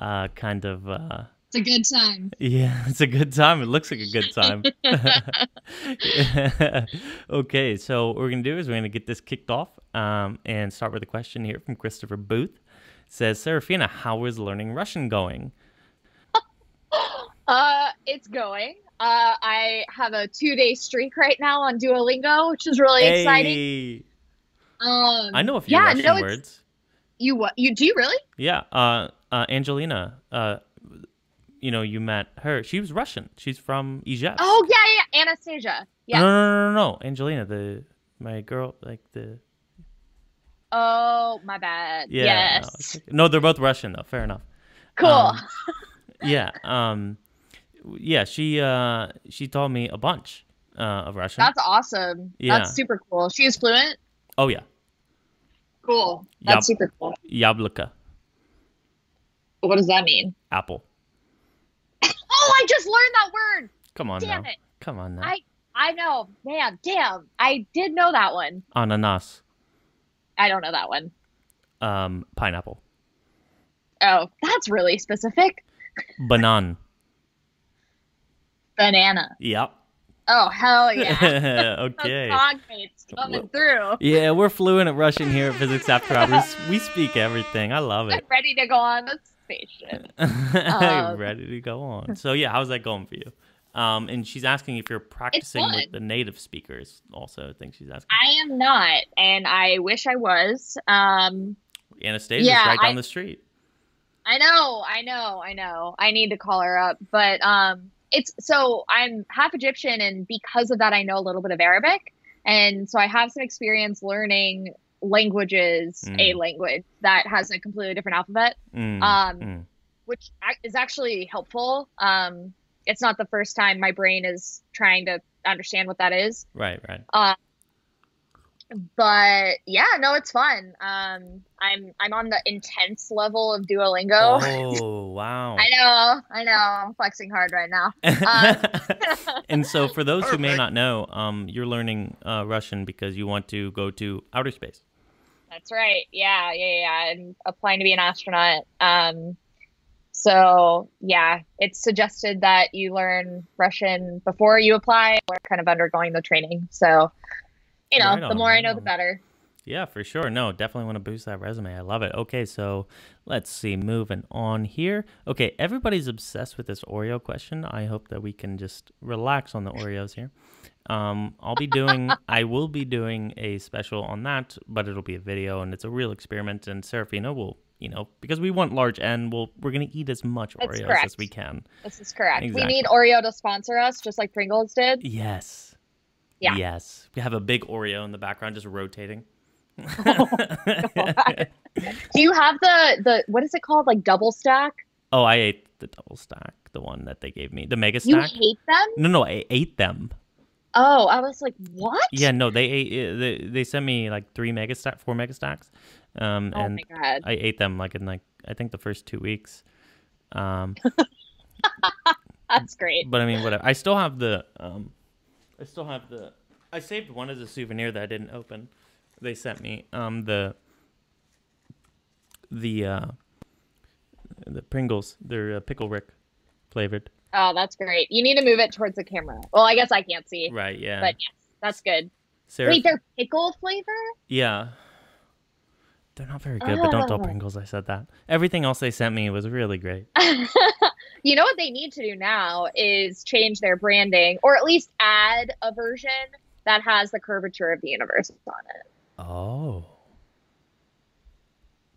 uh, kind of. Uh, it's a good time. *laughs* Yeah, it's a good time. It looks like a good time. *laughs* *laughs* okay, so what we're gonna do is we're gonna get this kicked off um, and start with a question here from Christopher Booth says Sarafina, how is learning Russian going? *laughs* uh, it's going. Uh, I have a two day streak right now on Duolingo, which is really hey. exciting. Um, I know a few yeah, Russian no, words. You what? You do you really? Yeah. Uh, uh, Angelina. Uh, you know, you met her. She was Russian. She's from Izhevsk. Oh yeah, yeah, Anastasia. Yeah. No, no, no, no, no. Angelina, the my girl, like the Oh, my bad. Yeah, yes. No, no, they're both Russian though. Fair enough. Cool. Um, *laughs* yeah. Um, yeah. She uh, she told me a bunch uh, of Russian. That's awesome. Yeah. That's super cool. She is fluent. Oh yeah. Cool. That's Yab- super cool. Yablika. What does that mean? Apple. *laughs* Oh, I just learned that word. Come on Damn now. it. Come on now. I I know, man. Damn, I did know that one. Ananas. I don't know that one. Um, pineapple. Oh, that's really specific. Banan. *laughs* Banana. Yep. Oh hell *laughs* yeah. okay. Cogmates coming through. Yeah, we're fluent at Russian here at Physics After Hours. We speak everything. I love I'm it. ready to go on the spaceship. *laughs* Um, Ready to go on. So yeah, how's that going for you? Um, and she's asking if you're practicing with the native speakers. Also, I think she's asking. I am not, and I wish I was. Um, Anastasia's yeah, right down I- the street. I know, I know, I know. I need to call her up, but um, it's so I'm half Egyptian, and because of that, I know a little bit of Arabic, and so I have some experience learning languages, Mm. a language that has a completely different alphabet, Mm, Um, mm. which is actually helpful. Um, it's not the first time my brain is trying to understand what that is. Right, right. Uh, but yeah, no, it's fun. Um, I'm I'm on the intense level of Duolingo. Oh, *laughs* wow. I know, I know. I'm flexing hard right now. *laughs* Um, *laughs* and so, for those who may not know, um, you're learning uh, Russian because you want to go to outer space. That's right. Yeah, yeah, yeah. I'm applying to be an astronaut. Um, so yeah, it's suggested that you learn Russian before you apply or kind of undergoing the training. So, you know, Right the on, more I right know, the better. Yeah, for sure. No, definitely want to boost that resume. I love it. Okay, so let's see. Moving on here. Okay, everybody's obsessed with this Oreo question. I hope that we can just relax on the Oreos here. Um, I'll be doing, *laughs* I will be doing a special on that, but it'll be a video and it's a real experiment. And Sarafina will, you know, because we want large N, we'll, we're going to eat as much That's Oreos as we can. This is correct. Exactly. We need Oreo to sponsor us, just like Pringles did. Yes. Yeah. Yes. We have a big Oreo in the background just rotating. *laughs* *laughs* Do you have the the what is it called? Like double stack? Oh, I ate the double stack, the one that they gave me, the mega stack. You hate them? No, no, I ate them. Oh, I was like, what? Yeah, no, they ate. They, they sent me like three mega stack, four mega stacks, um, Oh and my god. I ate them like in like I think the first two weeks. Um, *laughs* That's great. but I mean, whatever. I still have the. Um, I still have the. I saved one as a souvenir that I didn't open. They sent me um the. The uh, the Pringles, they're uh, pickle Rick flavored. Oh, that's great. You need to move it towards the camera. Well, I guess I can't see, Right? Yeah. but yes, that's good. Sarah, Wait, they're pickle flavor? Yeah. They're not very good, but don't tell. Pringles I said that. Everything else they sent me was really great. *laughs* you know what they need to do now is change their branding, or at least add a version that has the curvature of the universe on it. Oh.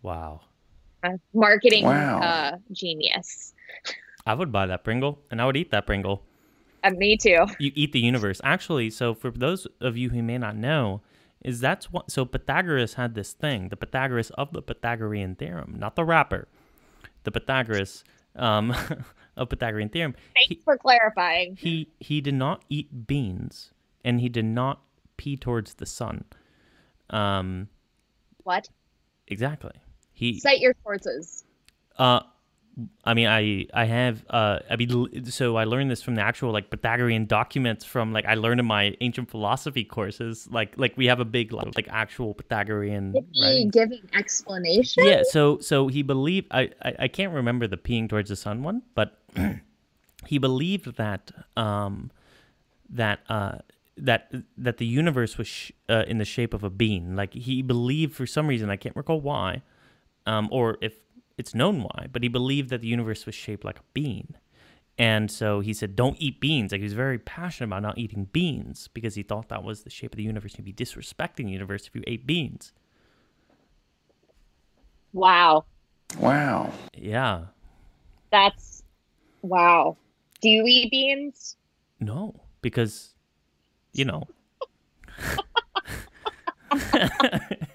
Wow. Uh, marketing Wow. uh, genius. I would buy that Pringle and I would eat that Pringle. Uh, me too. You eat the universe. Actually, so for those of you who may not know, is that's what so Pythagoras had this thing, the Pythagoras of the Pythagorean theorem, not the rapper, the Pythagoras um, *laughs* of Pythagorean theorem. Thanks he, for clarifying. He he did not eat beans, and he did not pee towards the sun. Um, what? Exactly. He cite your sources. Uh, I mean, I I have uh, I mean, so I learned this from the actual like Pythagorean documents from like I learned in my ancient philosophy courses. Like like we have a big like actual Pythagorean. Did he give an explanation? Yeah. So so he believed I, I I can't remember the peeing towards the sun one, but he believed that um that uh that that the universe was sh- uh, in the shape of a bean. Like he believed for some reason I can't recall why, um, or if it's known why, but he believed that the universe was shaped like a bean. And so he said, don't eat beans. Like he was very passionate about not eating beans because he thought that was the shape of the universe. You'd be disrespecting the universe if you ate beans. Wow. Wow. Yeah. That's wow. Do you eat beans? No, because, you know. *laughs* *laughs*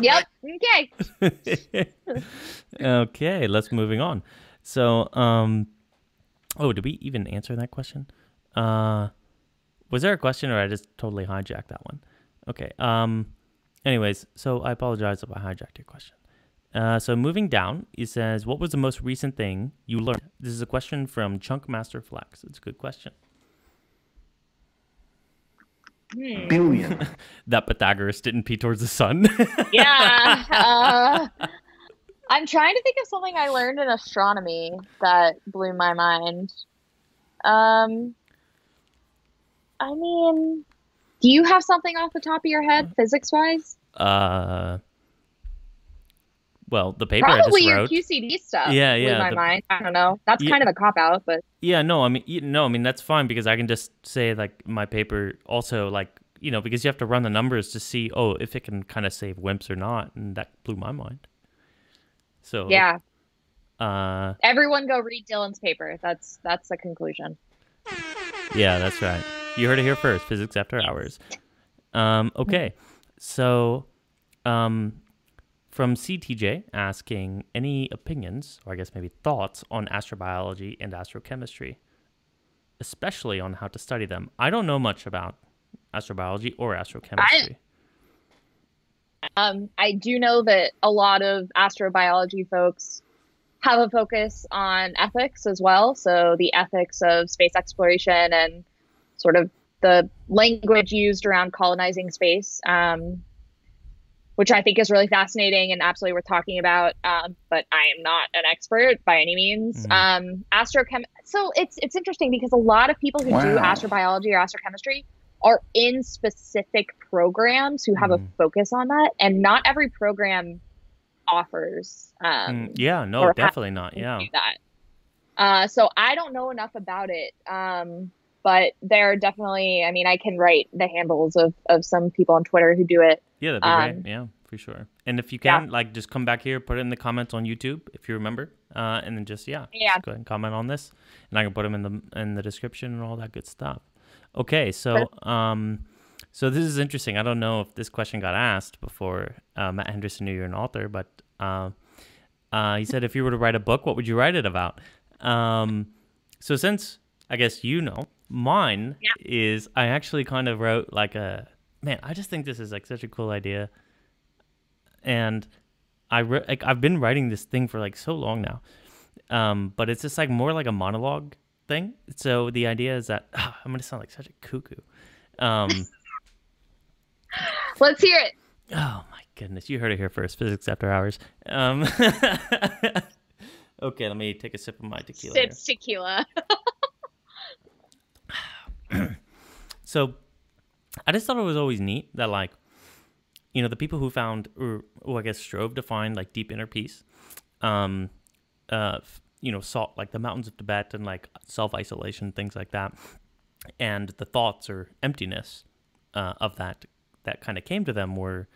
Yep. Okay. *laughs* okay, let's moving on. So, um oh, did we even answer that question? Uh was there a question or I just totally hijacked that one? Okay. Um anyways, so I apologize if I hijacked your question. Uh, so moving down, he says, "What was the most recent thing you learned?" This is a question from Chunkmaster Flex. It's a good question. Hmm. Billion. *laughs* that Pythagoras didn't pee towards the sun. *laughs* yeah. Uh, I'm trying to think of something I learned in astronomy that blew my mind. Um, I mean, do you have something off the top of your head, physics wise? Uh, well, the paper Probably your QCD stuff. Yeah, yeah. my the, mind. I don't know. That's yeah, kind of a cop out, but yeah, no, I mean, no, I mean that's fine because I can just say like my paper also like you know because you have to run the numbers to see oh if it can kind of save WIMPs or not, and that blew my mind. So yeah, uh, everyone go read Dylan's paper. That's that's the conclusion. Yeah, that's right. You heard it here first. Physics after hours. Um, okay, so um, from CTJ asking any opinions, or I guess maybe thoughts on astrobiology and astrochemistry, especially on how to study them. I don't know much about astrobiology or astrochemistry. I, um, I do know that a lot of astrobiology folks have a focus on ethics as well. So the ethics of space exploration and sort of the language used around colonizing space. Um, which I think is really fascinating and absolutely worth talking about. Um, but I am not an expert by any means. Mm-hmm. Um, astrochem. So it's it's interesting because a lot of people who wow. do astrobiology or astrochemistry are in specific programs who have mm. a focus on that, and not every program offers. Um, mm, yeah, no, definitely not. Yeah, that. Uh, so I don't know enough about it. Um, but there are definitely, I mean, I can write the handles of, of some people on Twitter who do it. Yeah, that'd be um, great. Yeah, for sure. And if you can, yeah. like, just come back here, put it in the comments on YouTube if you remember, uh, and then just yeah, yeah, just go ahead and comment on this, and I can put them in the in the description and all that good stuff. Okay, so um, so this is interesting. I don't know if this question got asked before uh, Matt Henderson knew you're an author, but uh, uh, he said if you were to write a book, what would you write it about? Um, so since I guess you know, mine yeah. is I actually kind of wrote like a man. I just think this is like such a cool idea, and I re- like I've been writing this thing for like so long now, um, but it's just like more like a monologue thing. So the idea is that oh, I'm gonna sound like such a cuckoo. Um, *laughs* Let's hear it. Oh my goodness, you heard it here first. Physics after hours. Um, *laughs* okay, let me take a sip of my tequila. Sips tequila. *laughs* so I just thought it was always neat that like you know the people who found or who I guess strove to find like deep inner peace, um, uh, you know, sought like the mountains of Tibet and like self isolation things like that, and the thoughts or emptiness uh, of that that kind of came to them were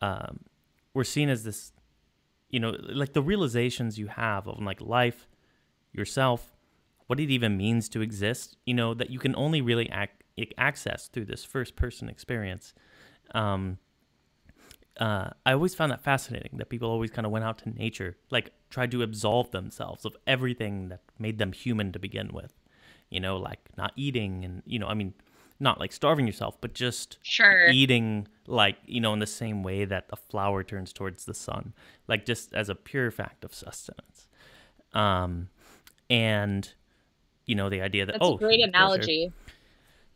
um, were seen as this, you know, like the realizations you have of like life, yourself, what it even means to exist, you know, that you can only really ac- access through this first person experience. Um, uh, I always found that fascinating that people always kind of went out to nature, like tried to absolve themselves of everything that made them human to begin with. You know, like not eating and, you know, I mean, not like starving yourself, but just Sure. eating like, you know, in the same way that a flower turns towards the sun, like just as a pure fact of sustenance. Um, and, you know, the idea that, That's oh, a great pleasure.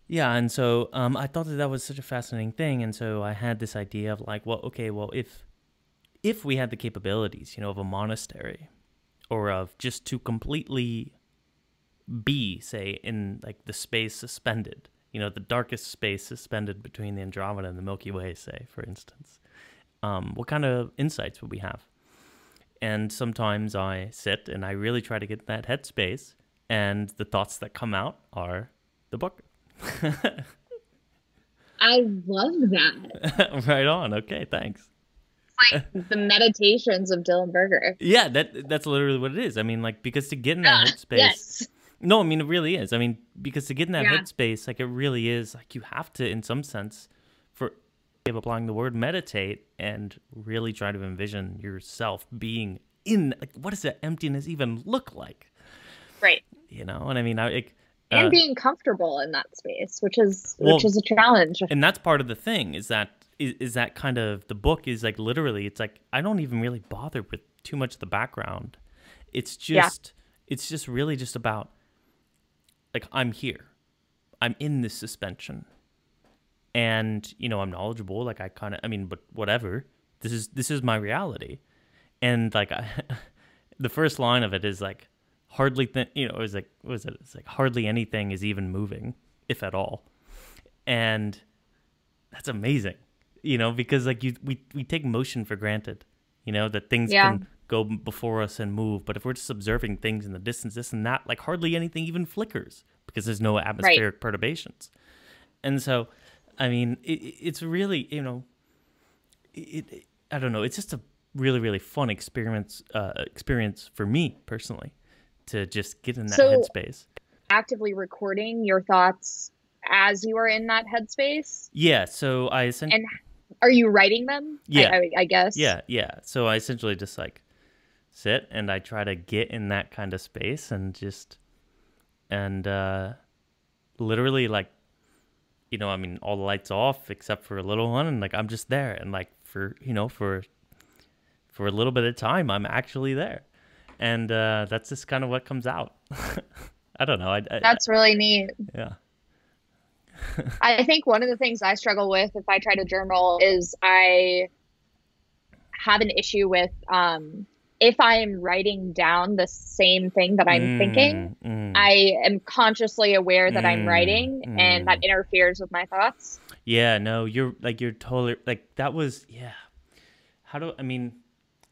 Yeah, and so um, I thought that that was such a fascinating thing, and so I had this idea of like, well, okay, well, if if we had the capabilities, you know, of a monastery, or of just to completely be, say, in like the space suspended, you know, the darkest space suspended between the Andromeda and the Milky Way, say, for instance, um, what kind of insights would we have? And sometimes I sit and I really try to get that headspace, and the thoughts that come out are the book. *laughs* I love that. *laughs* right on. Okay, thanks. Like *laughs* the meditations of Dylan Berger. Yeah, that that's literally what it is. I mean, like because to get in that Ah, headspace. Yes. No, I mean it really is. I mean because to get in that Yeah. headspace, like it really is. Like you have to, in some sense, for of applying the word meditate and really try to envision yourself being in. Like, what does that emptiness even look like? Right. You know, and I mean, I like, And uh, being comfortable in that space, which is Well- which is a challenge. and that's part of the thing is that is, is that kind of the book is like literally it's like i don't even really bother with too much of the background. It's Yeah. just it's just really just about like i'm here. I'm in this suspension. And you know i'm knowledgeable like i kind of i mean but whatever. This is this is my reality. And like I, *laughs* the first line of it is like hardly th- you know it was like what was it? It's like hardly anything is even moving if at all. And that's amazing you know because like you we, we take motion for granted you know that things Yeah. can go before us and move. But if we're just observing things in the distance this and that like hardly anything even flickers because there's no atmospheric perturbations. And so i mean it- it's really you know it, it i don't know. It's just a really really fun experience uh, experience for me personally to just get in that So- headspace Actively recording your thoughts as you are in that headspace. yeah so i essentially And are you writing them? I- Yeah. I, I guess. Yeah, yeah. So I essentially just like sit and I try to get in that kind of space and just and uh literally like you know, I mean all the lights off except for a little one and like I'm just there and like for you know, for for a little bit of time I'm actually there. And uh that's just kind of what comes out. *laughs* I don't know. I, I That's really neat. yeah. *laughs* I think one of the things I struggle with if I try to journal is I have an issue with um, if I'm writing down the same thing that I'm thinking, Mm, mm. I am consciously aware that I'm Mm, writing and that mm. interferes with my thoughts. Yeah, no, you're like you're totally like that was yeah. How do I mean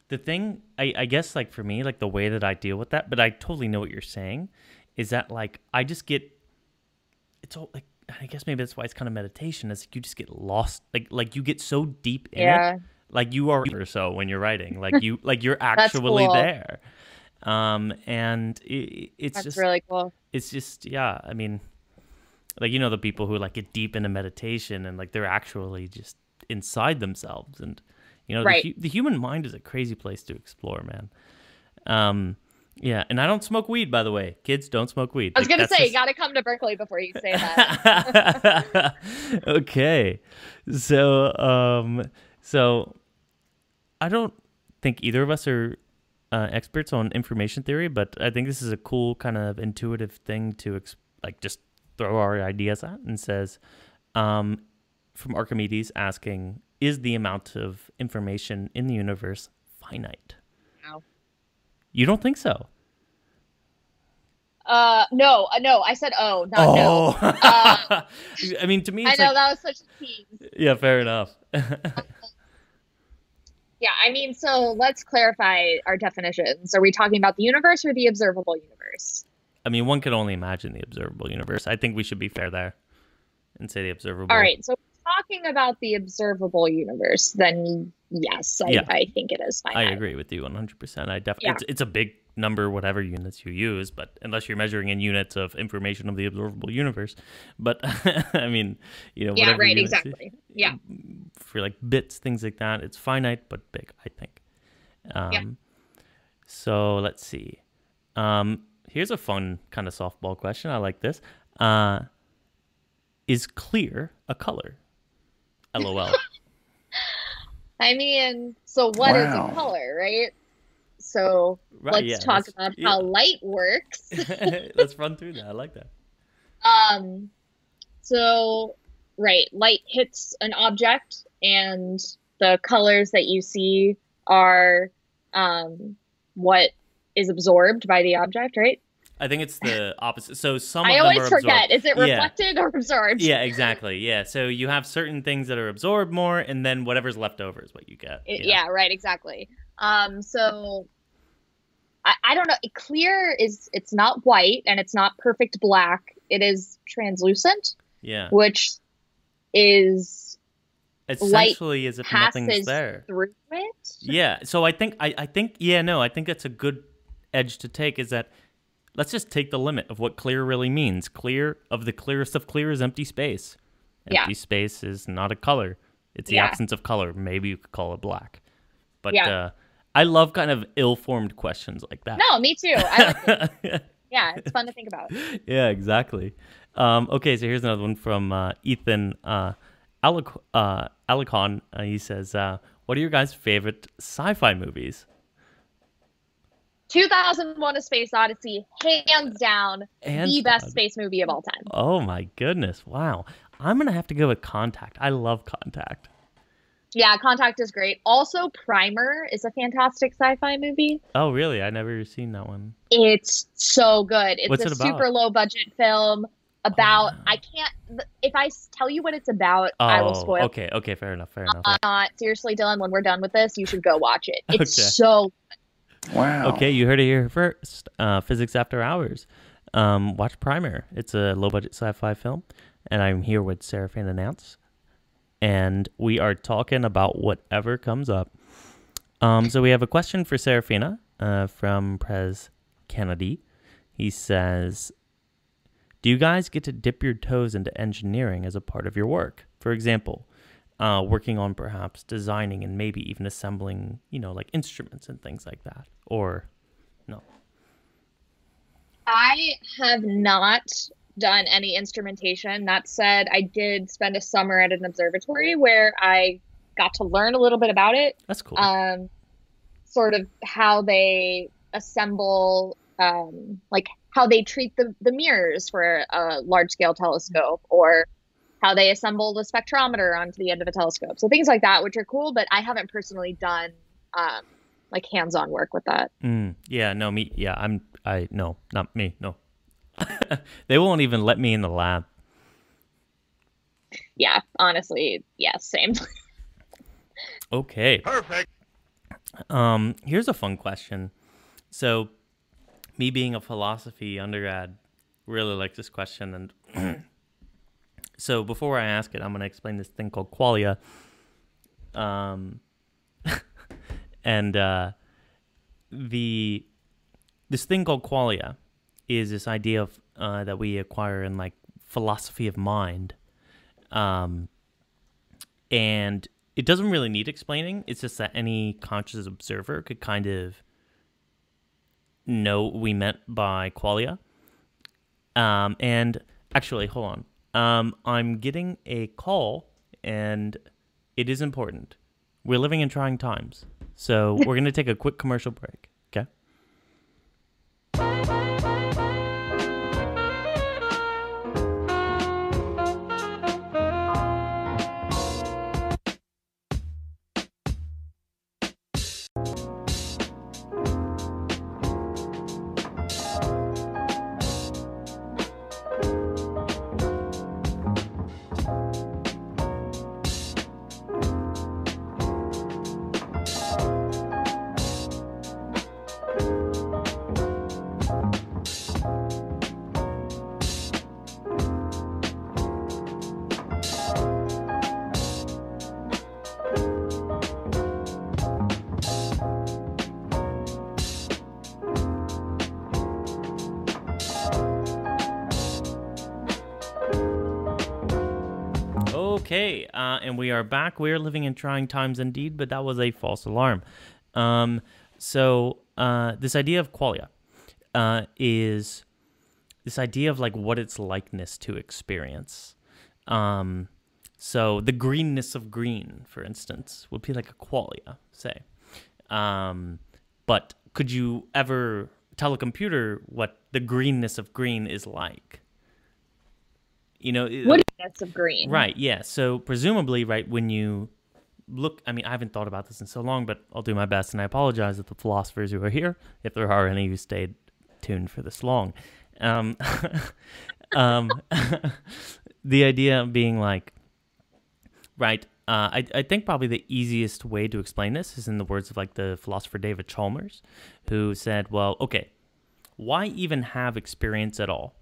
the thing I I guess like for me like the way that I deal with that, but I totally know what you're saying is that like I just get it's all like I guess maybe that's why it's kind of meditation is like you just get lost like like you get so deep in Yeah. it like you are or so when you're writing like you *laughs* like you're actually cool. there um and it, it's That's just really cool. it's just yeah i mean like you know the people who like get deep into meditation and like they're actually just inside themselves and you know Right. the, the human mind is a crazy place to explore man um yeah and i don't smoke weed by the way kids don't smoke weed I was Like, gonna say, just- you gotta come to Berkeley before you say that. *laughs* okay so um so i don't think either of us are uh, experts on information theory but i think this is a cool kind of intuitive thing to ex- like just throw our ideas at and says um from archimedes asking is the amount of information in the universe finite Wow. you don't think so uh, no, uh, no, I said oh, not no. Uh, *laughs* i mean to me I know like that was such a tease. yeah fair enough *laughs* Yeah, I mean, so let's clarify our definitions. Are we talking about the universe or the observable universe? I mean, one could only imagine the observable universe. I think we should be fair there and say the observable. All right, so talking about the observable universe, then yes, I, Yeah. I think it is fine. I agree with you 100%. I definitely Yeah. it's, it's a big number whatever units you use, but unless you're measuring in units of information of the observable universe. But *laughs* I mean, you know, Yeah, right, exactly. Yeah. For like bits, things like that, it's finite but big. I think. Um, So let's see. Um, here's a fun kind of softball question. I like this. Uh, is clear a color? LOL. *laughs* I mean, so what is Wow. a color, right? So Right, let's yeah, talk let's- about yeah. how light works. *laughs* *laughs* Let's run through that. I like that. Um, so, right, light hits an object, and the colors that you see are um, what is absorbed by the object, right? I think it's the opposite. So some I always forget. Is it Yeah. reflected or absorbed? Yeah, exactly. Yeah. So you have certain things that are absorbed more, and then whatever's left over is what you get. It- yeah. right, exactly. Um, so I, I don't know. Clear is it's not white and it's not perfect black. It is translucent, Yeah. which is Essentially, as if nothing's there. through it. Yeah. So I think I, I think yeah no I think that's a good edge to take is that let's just take the limit of what clear really means. Clear of the clearest of clear is empty space. Yeah. Empty space is not a color. It's the Yeah. absence of color. Maybe you could call it black. But Yeah. uh, I love kind of ill-formed questions like that. No, me too. I like it. *laughs* yeah, it's fun to think about. yeah, exactly. Um, okay, so here's another one from uh, Ethan uh, Alic- uh, Alicon. Uh, he says, uh, "What are your guys' favorite sci-fi movies?" 2001: A Space Odyssey, hands down, Hands the best space movie of all time. Oh my goodness! Wow, I'm gonna have to go with Contact. I love Contact. Yeah, Contact is great. Also, Primer is a fantastic sci-fi movie. Oh really? I never seen that one. It's so good. It's What's a it super low budget film about. wow. I can't. If I tell you what it's about, I will Oh, spoil. okay, okay, fair enough, fair enough. Uh, not seriously, Dylan. When we're done with this, you should go watch it. It's *laughs* Okay. so Wow. Okay, you heard it here first. Uh, Physics After Hours. Um, watch Primer. It's a low budget sci fi film. And I'm here with Sarafina Nance. And we are talking about whatever comes up. Um, so we have a question for Sarafina uh, from Prez Kennedy. He says, Do you guys get to dip your toes into engineering as a part of your work? For example, uh, working on perhaps designing and maybe even assembling, you know, like instruments and things like that. Or no. I have not done any instrumentation. That said, I did spend a summer at an observatory where I got to learn a little bit about it. That's cool. Um, sort of how they assemble, um, like how they treat the, the mirrors for a large scale telescope or how they assembled a spectrometer onto the end of a telescope. So things like that, which are cool, but I haven't personally done um, like hands on work with that. Mm, yeah, no, me. Yeah, I'm. I no, not me. No, *laughs* they won't even let me in the lab. Yeah, honestly, yeah, same. Okay. Perfect. Um, here's a fun question. So, me being a philosophy undergrad, really like this question, and *clears throat* so before I ask it, I'm gonna explain this thing called qualia. Um, *laughs* and uh, the this thing called qualia is this idea of uh, that we acquire in like philosophy of mind. Um, and it doesn't really need explaining. It's just that any conscious observer could kind of know what we meant by qualia. Um, and actually, hold on. Um, I'm getting a call, and it is important. We're living in trying times, so we're gonna take a quick commercial break. Okay, are back. We are living in trying times indeed, but that was a false alarm. Um, so uh, this idea of qualia uh, is this idea of like what its likeness to experience. Um, so the greenness of green, for instance, would be like a qualia, say. Um, but could you ever tell a computer what the greenness of green is like? You know, What is of green? Right. Yeah. So presumably, right when you look, I mean, I haven't thought about this in so long, but I'll do my best, and I apologize to the philosophers who are here, if there are any who stayed tuned for this long. Um, *laughs* um, *laughs* the idea being like, right. Uh, I, I think probably the easiest way to explain this is in the words of like the philosopher David Chalmers, who said, well, okay, why even have experience at all?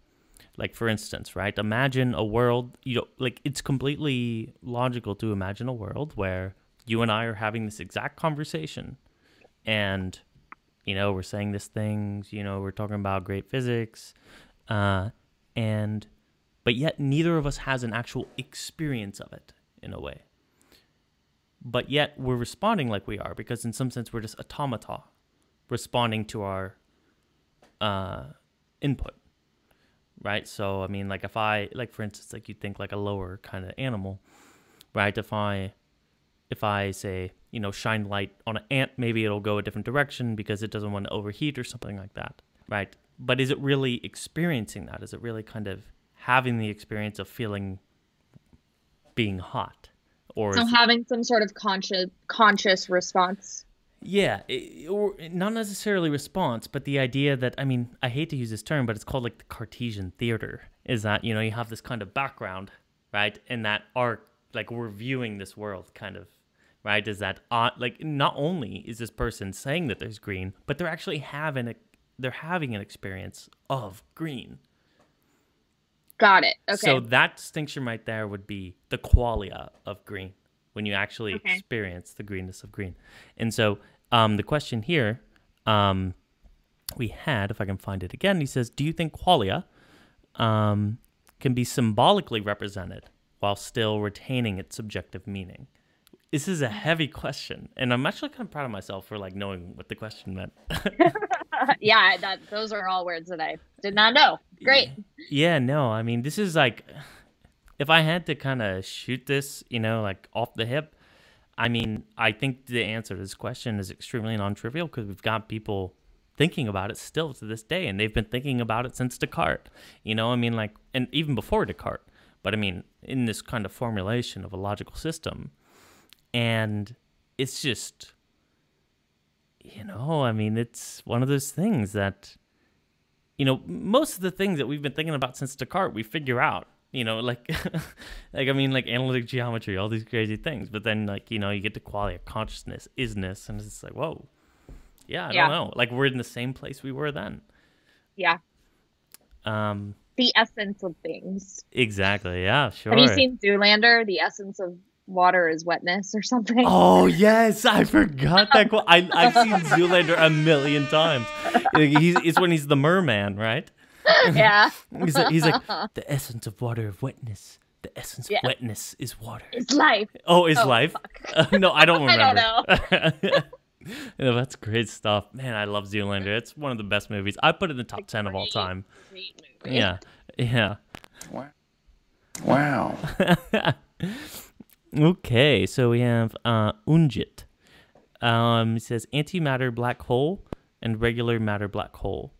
Like for instance, right? Imagine a world, you know, like it's completely logical to imagine a world where you and I are having this exact conversation and you know, we're saying these things, you know, we're talking about great physics uh and but yet neither of us has an actual experience of it in a way. But yet we're responding like we are because in some sense we're just automata responding to our uh input right? So I mean, like if I like for instance, like you think like a lower kind of animal, right? If I if I say you know shine light on an ant, maybe it'll go a different direction because it doesn't want to overheat or something like that, right? But is it really experiencing that? Is it really kind of having the experience of feeling being hot, or So having some sort of conscious conscious response. Yeah, or not necessarily response, but the idea that I mean, I hate to use this term, but it's called like the Cartesian theater. Is that you know you have this kind of background, right? And that arc, like we're viewing this world, kind of, right? Is that uh, like not only is this person saying that there's green, but they're actually having a they're having an experience of green. Got it. Okay. So that distinction right there would be the qualia of green when you actually Okay. experience the greenness of green. And so um, the question here um, we had, if I can find it again, he says, Do you think qualia um, can be symbolically represented while still retaining its subjective meaning? This is a heavy question, and I'm actually kind of proud of myself for like knowing what the question meant. *laughs* yeah, that those are all words that I did not know. Great. Yeah, no, I mean, this is like, if I had to kind of shoot this, you know, like off the hip, I mean, I think the answer to this question is extremely non trivial because we've got people thinking about it still to this day, and they've been thinking about it since Descartes. You know, I mean, like, and even before Descartes, but I mean, in this kind of formulation of a logical system. And it's just, you know, I mean, it's one of those things that you know, most of the things that we've been thinking about since Descartes, we figure out. You know, like, *laughs* like I mean, like analytic geometry, all these crazy things. But then, like, you know, you get to quality of consciousness, isness, and it's like, whoa, yeah, I Yeah. don't know. Like, we're in the same place we were then. Yeah. Um, The essence of things. exactly. Yeah, sure. Have you seen Zoolander? The essence of water is wetness or something. Oh yes, I forgot that *laughs* quote. I I've seen Zoolander a million times. He's, it's when he's the merman, right? *laughs* yeah. He's like, he's like *laughs* the essence of water of wetness. The essence Yeah. of wetness is water. It's life. Oh, is Oh, life? *laughs* Uh, no, I don't I remember. don't no, that's great stuff, man. I love Zoolander. It's one of the best movies. I put it in the top ten of all time. Great movie. Yeah, yeah. Wow. Wow. Okay, so we have uh, Unjit. Um, it says antimatter black hole and regular matter black hole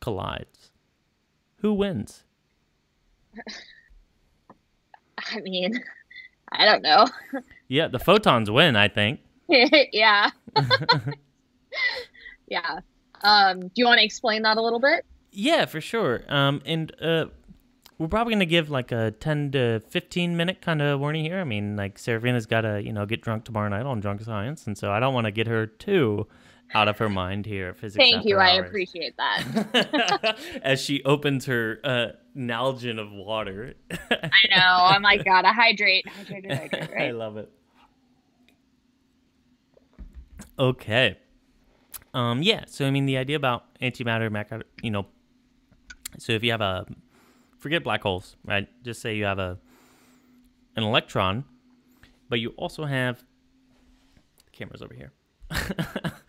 collides. Who wins? *laughs* I mean, I don't know. *laughs* Yeah, the photons win. I think. *laughs* yeah. yeah. Um, do you want to explain that a little bit? Yeah, for sure. Um, and uh, we're probably gonna give like a ten to fifteen minute kind of warning here. I mean, like Sarafina's got to you know get drunk tomorrow night on Drunk Science, and so I don't want to get her too out of her mind here at physics. Thank you. After I appreciate that. *laughs* As she opens her uh, Nalgene of water. I know. I'm like, gotta hydrate, hydrate, hydrate, *laughs* I love it. Okay. Um, yeah. So I mean, the idea about antimatter, matter, you know, so if you have a, forget black holes, right? Just say you have a an electron, but you also have the camera's over here. *laughs*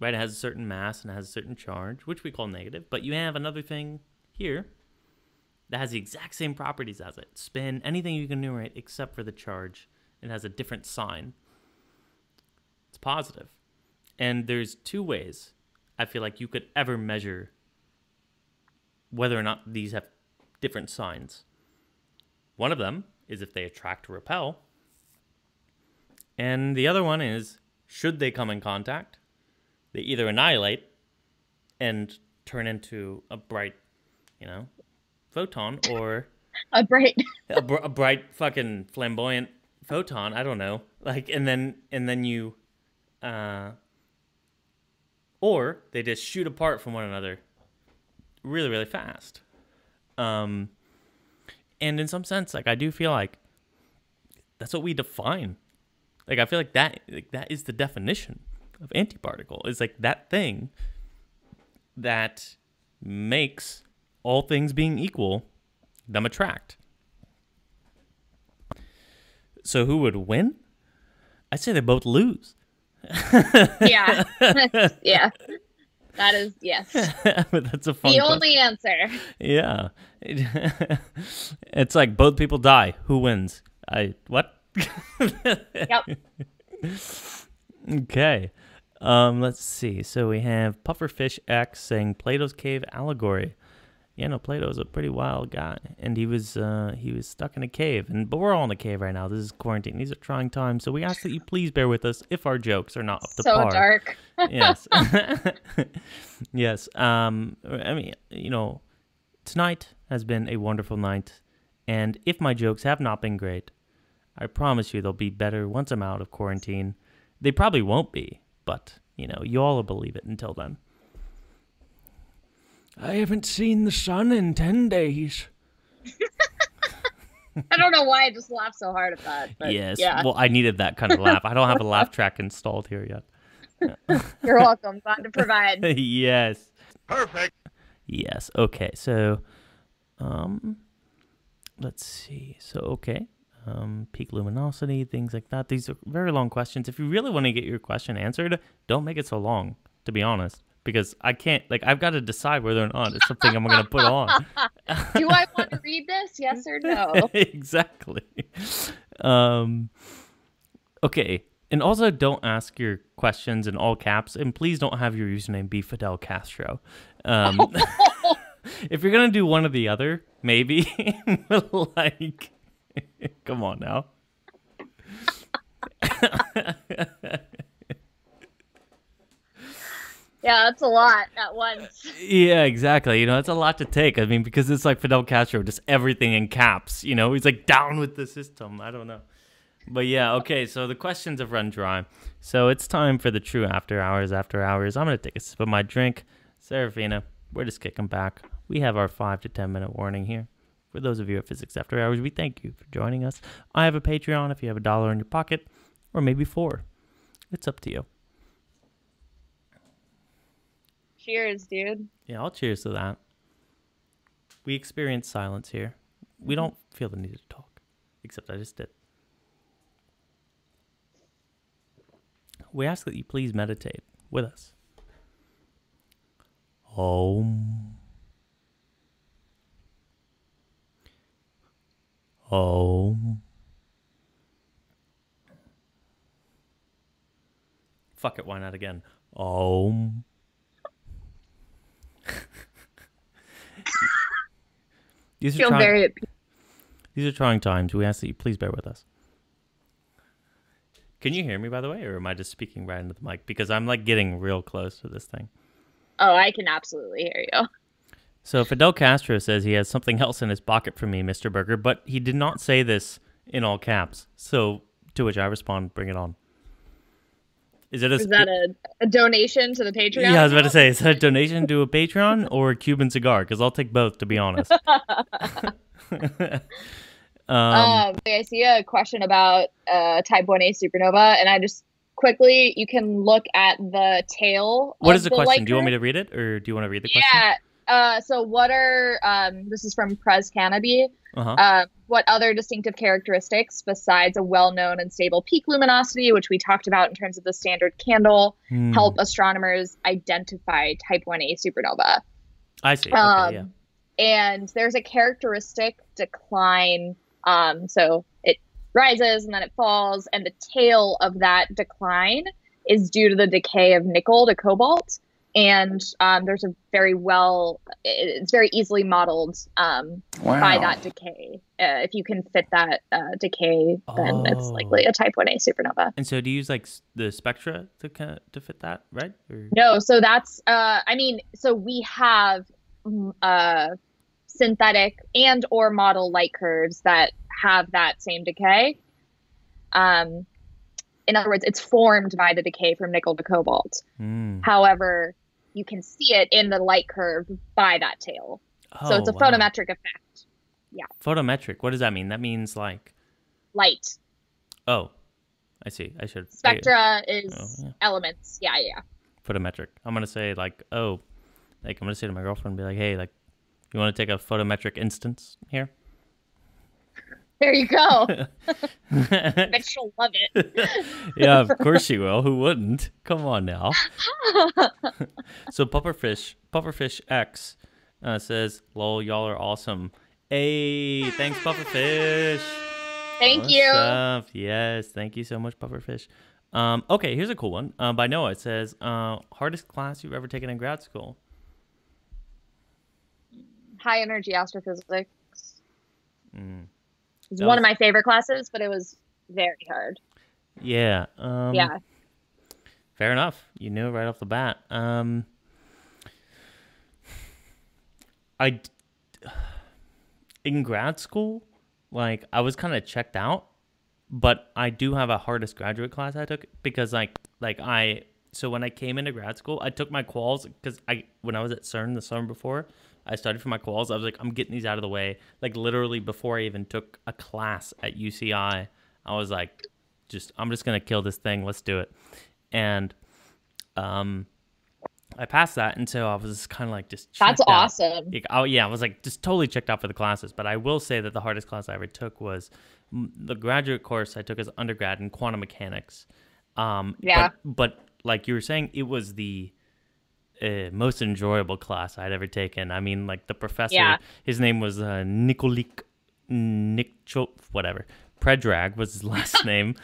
right, it has a certain mass and it has a certain charge, which we call negative. But you have another thing here that has the exact same properties as it. Spin, anything you can enumerate except for the charge. It has a different sign. It's positive. And there's two ways I feel like you could ever measure whether or not these have different signs. One of them is if they attract or repel. And the other one is should they come in contact, they either annihilate and turn into a bright, you know, photon or *laughs* A bright. *laughs* a, br- a bright fucking flamboyant photon, I don't know. Like and then and then you uh or they just shoot apart from one another really really fast. Um and in some sense like I do feel like that's what we define. Like I feel like that like that is the definition of antiparticle. Is like that thing that makes all things being equal them attract. So who would win? I'd say they both lose. *laughs* Yeah. *laughs* yeah. That is yes. *laughs* but that's a fun The question. only answer. Yeah. it's like both people die. Who wins? I what? Yep. Okay. Um, let's see. So we have Pufferfish X saying Plato's cave allegory. Yeah, no, Plato's a pretty wild guy, and he was uh, he was stuck in a cave, and but we're all in a cave right now. This is quarantine. These are trying times, so we ask that you please bear with us if our jokes are not up to So par. dark. *laughs* *laughs* yes. *laughs* yes. Um, I mean, you know, tonight has been a wonderful night, and if my jokes have not been great, I promise you they'll be better once I'm out of quarantine. They probably won't be, but you know, you all will believe it until then. I haven't seen the sun in ten days. *laughs* I don't know why I just laughed so hard at that. But yes. Yeah. Well, I needed that kind of laugh. I don't have a laugh track installed here yet. *laughs* You're welcome. Glad to provide. *laughs* yes. Perfect. Yes. Okay. So, um, let's see. So, okay. Um, peak luminosity, things like that. These are very long questions. If you really want to get your question answered, don't make it so long. To be honest, because I can't. Like, I've got to decide whether or not it's something I'm going to put on. *laughs* Do I want to read this? Yes or no? *laughs* exactly. Um, okay. And also, don't ask your questions in all caps, and please don't have your username be Fidel Castro. Um, *laughs* if you're gonna do one or the other, maybe. like, *laughs* come on now. *laughs* Yeah, that's a lot at once. Yeah, exactly. You know, that's a lot to take. I mean, because it's like Fidel Castro, just everything in caps. You know, he's like down with the system. I don't know. But yeah, okay. So the questions have run dry. So it's time for the true after hours. After hours, I'm gonna take a sip of my drink. Sarafina, we're just kicking back. We have our five to ten minute warning here. For those of you at Physics After Hours, we thank you for joining us. I have a Patreon if you have a dollar in your pocket, or maybe four. It's up to you. Cheers, dude. Yeah, I'll cheers to that. We experience silence here. We don't feel the need to talk, except I just did. We ask that you please meditate with us. Om. Om. Fuck it, why not again? Om. These are, trying, very these are trying times. We ask that you please bear with us. Can you hear me, by the way, or am I just speaking right into the mic? Because I'm like getting real close to this thing. Oh, I can absolutely hear you. So Fidel Castro says he has something else in his pocket for me, Mr. Burger, but he did not say this in all caps. So to which I respond, bring it on. Is it a Is that a, a donation to the Patreon? Yeah, I was about to say, is that a donation to a Patreon or a Cuban cigar? Because I'll take both, to be honest. *laughs* *laughs* um, Um, I see a question about uh, Type 1A supernova, and I just quickly, you can look at the tail. what is the question? Do you want me to read it, or do you want to read the question? Yeah. Uh, so what are um, this is from Prez Kennedy. Uh-huh. Um, what other distinctive characteristics besides a well-known and stable peak luminosity, which we talked about in terms of the standard candle, Hmm. help astronomers identify type 1a supernova. I see. Okay, Um, yeah. And there's a characteristic decline. Um, so it rises and then it falls, and the tail of that decline is due to the decay of nickel to cobalt. And um, there's a very well, it's very easily modeled um, Wow. by that decay. Uh, if you can fit that uh, decay, then it's Oh. likely a type 1a supernova. And so do you use like the spectra to kind of, to fit that, right? Or... No, so that's uh I mean, so we have mm, uh synthetic and or model light curves that have that same decay. Um in other words, it's formed by the decay from nickel to cobalt. Hmm. However, you can see it in the light curve by that tail. so it's a Oh, wow. photometric effect. Yeah. Photometric. What does that mean? That means like, Light. oh, I see. I should. I- Spectra is Oh, yeah. elements. Yeah, yeah. photometric. I'm gonna say like, oh, like I'm gonna say to my girlfriend, be like, hey, like, you want to take a photometric instance here? There you go. *laughs* Bet she'll love it. *laughs* yeah, of course she will. Who wouldn't? Come on now. *laughs* so pufferfish, pufferfish X uh, says, "Lol, y'all are awesome." Hey, thanks, pufferfish. Thank What's you. up? Yes, thank you so much, pufferfish. Um, okay, here's a cool one uh, by Noah. It says, uh, "Hardest class you've ever taken in grad school." High energy astrophysics. Mm. It's That one was- of my favorite classes, but it was very hard. Yeah. Um, yeah. Fair enough. You knew it right off the bat. Um, I in grad school, like I was kind of checked out, but I do have a hardest graduate class I took because like like I so when I came into grad school, I took my quals because I when I was at CERN the summer before. I studied for my quals. I was like, I'm getting these out of the way. Like literally before I even took a class at UCI, I was like, just I'm just gonna kill this thing. Let's do it. And um, I passed that, and so I was kind of like just. That's out. awesome. Like, oh yeah, I was like just totally checked out for the classes. But I will say that the hardest class I ever took was the graduate course I took as undergrad in quantum mechanics. Um, Yeah. But, but like you were saying, it was the uh, most enjoyable class I'd ever taken. I mean, like the professor, Yeah. his name was uh, Nikolik Nikcho, whatever. Predrag was his *laughs* last *laughs* name.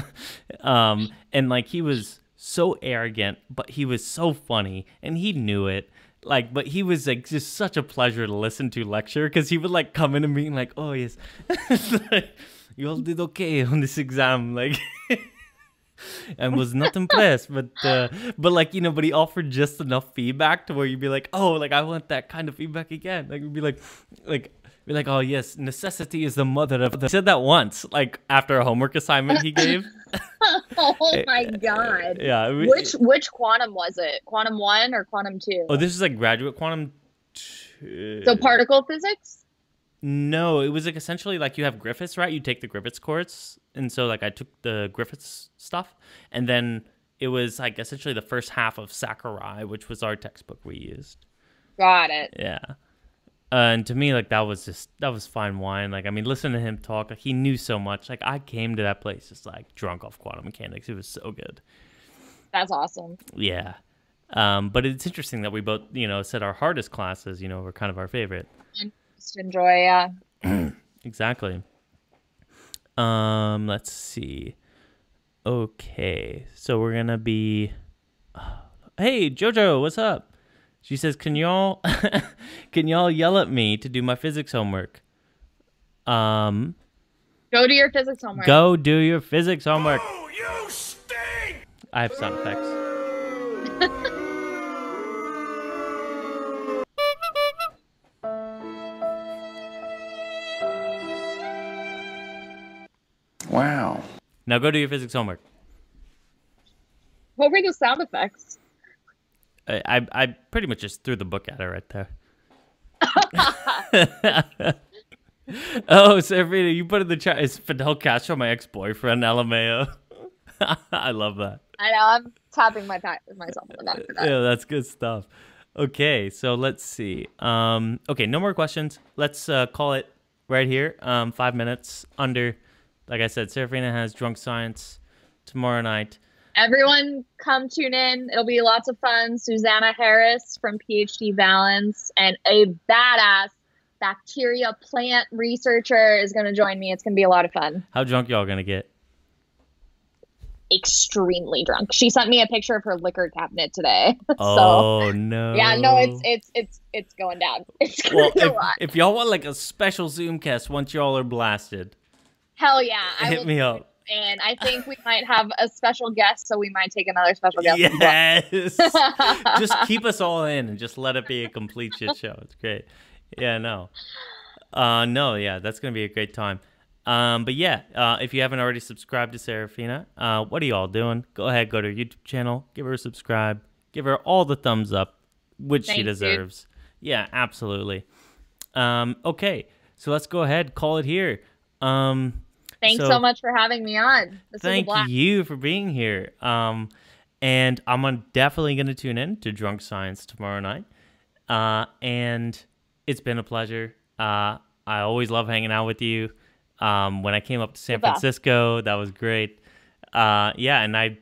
*laughs* um, and like he was so arrogant, but he was so funny, and he knew it. Like, but he was like just such a pleasure to listen to lecture because he would like come in and be like, "Oh yes, like, you all did okay on this exam," like. And was not impressed but uh but like you know but he offered just enough feedback to where you'd be like oh like i want that kind of feedback again like we'd be like like be like oh yes necessity is the mother of the he said that once like after a homework assignment he gave *laughs* Oh *laughs* my god. yeah Which which quantum was it? Quantum one or quantum two? oh this is like graduate quantum two. so particle physics? No, it was like essentially like you have Griffiths, right? You take the Griffiths course, and so like I took the Griffiths stuff, and then it was like essentially the first half of Sakurai, which was our textbook we used. Got it. Yeah, uh, and to me, like that was just that was fine wine. Like I mean, listen to him talk. Like he knew so much. Like I came to that place just like drunk off quantum mechanics. It was so good. That's awesome. Yeah. Um, but it's interesting that we both, you know, said our hardest classes, you know, were kind of our favorite. Just enjoy, yeah. *clears throat* Exactly. Um, let's see. Okay, so we're gonna be. *sighs* Hey, Jojo, what's up? She says, "Can y'all, *laughs* can y'all yell at me to do my physics homework?" Um, Go do your physics homework. go do your physics homework. Oh, you stink! I have sound effects. *laughs* Now go do your physics homework. What were the sound effects? I, I, I pretty much just threw the book at her right there. *laughs* oh, Sarafina, you put in the chat. Is Fidel Castro my ex boyfriend, LMAO? *laughs* I love that. I know I'm tapping my back with myself on the back for that. Yeah, that's good stuff. Okay, so let's see. Um, okay, no more questions. Let's uh, call it right here. Um, five minutes under. Like I said, Sarafina has drunk science tomorrow night. Everyone come tune in. It'll be lots of fun. Susanna Harris from PhD Balance and a badass bacteria plant researcher is going to join me. It's going to be a lot of fun. How drunk y'all gonna get? Extremely drunk. She sent me a picture of her liquor cabinet today. *laughs* so Oh no. yeah, no, it's it's it's it's going down. *laughs* It's going Well, to if, lot. if y'all want like a special Zoomcast once y'all are blasted, Hell yeah! *laughs* I hit me up. And I think we might have a special guest, so we might take another special guest. as well. Yes. *laughs* just keep us all in and just let it be a complete shit show. It's great. Yeah, no. Uh no, yeah, that's gonna be a great time. Um, but yeah, uh, if you haven't already subscribed to Sarafina, uh, what are y'all doing? Go ahead, go to her YouTube channel, give her a subscribe, give her all the thumbs up, which she Thanks, dude. deserves. Yeah, absolutely. Um, okay, so let's go ahead, call it here. Um, Thanks So- so, much for having me on. This Thank you for being here. Um, and I'm definitely going to tune in to Drunk Science tomorrow night. Uh, and it's been a pleasure. Uh, I always love hanging out with you. Um, when I came up to San Francisco, that was great. Uh, yeah, and I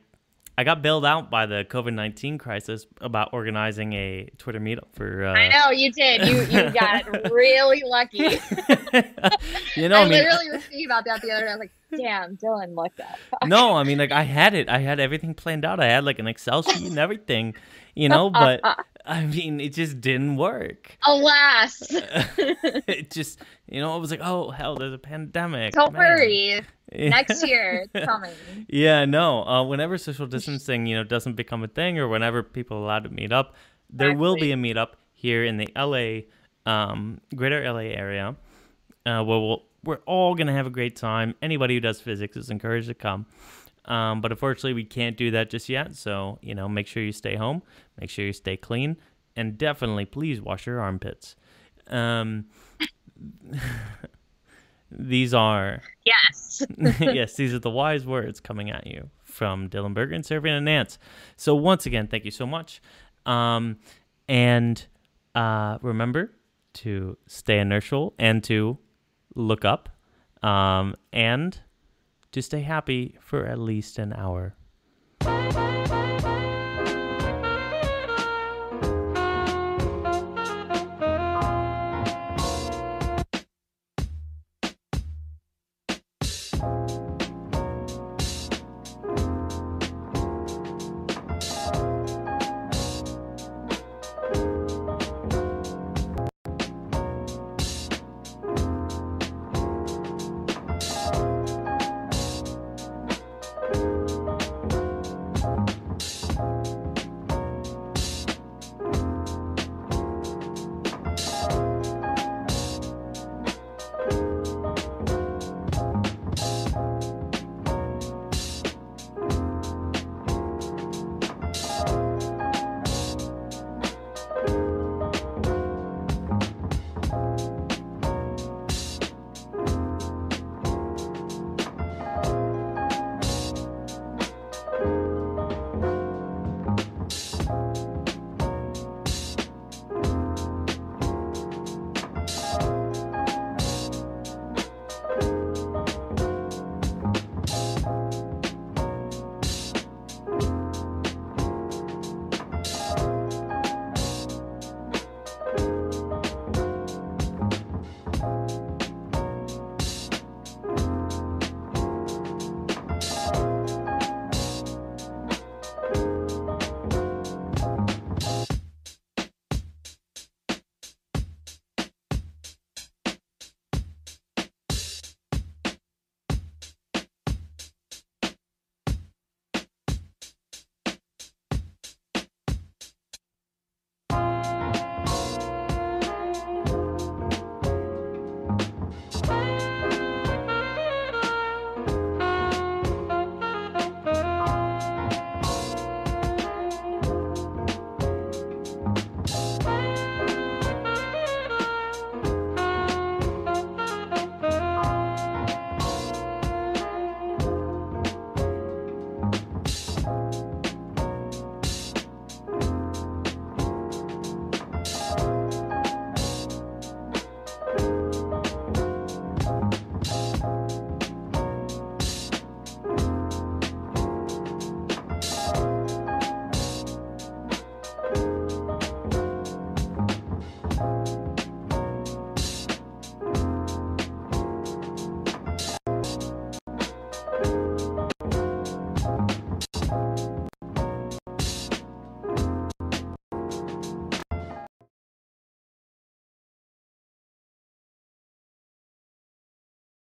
I got bailed out by the COVID nineteen crisis about organizing a Twitter meetup for. Uh, I know you did. You you *laughs* got really lucky. *laughs* you know, I, I mean, literally was thinking about that the other day. I was like, "Damn, Dylan looked up." no, I mean like I had it. I had everything planned out. I had like an Excel sheet and everything, you know, but *laughs* I mean it just didn't work. Alas, *laughs* it just you know, it was like, oh hell, there's a pandemic. don't man. worry. *laughs* Next year, it's coming. Yeah, no. Uh, whenever social distancing, you know, doesn't become a thing, or whenever people are allowed to meet up, there will be a meetup here in the LA, um, greater LA area, uh, where we'll, we're all gonna have a great time. Anybody who does physics is encouraged to come. Um, but unfortunately, we can't do that just yet. So you know, make sure you stay home, make sure you stay clean, and definitely please wash your armpits. Um, *laughs* these are Yes. *laughs* yes, these are the wise words coming at you from Dylan Berger and Sarafina Nance. So once again, thank you so much. Um, and uh, remember to stay inertial and to look up um, and to stay happy for at least an hour.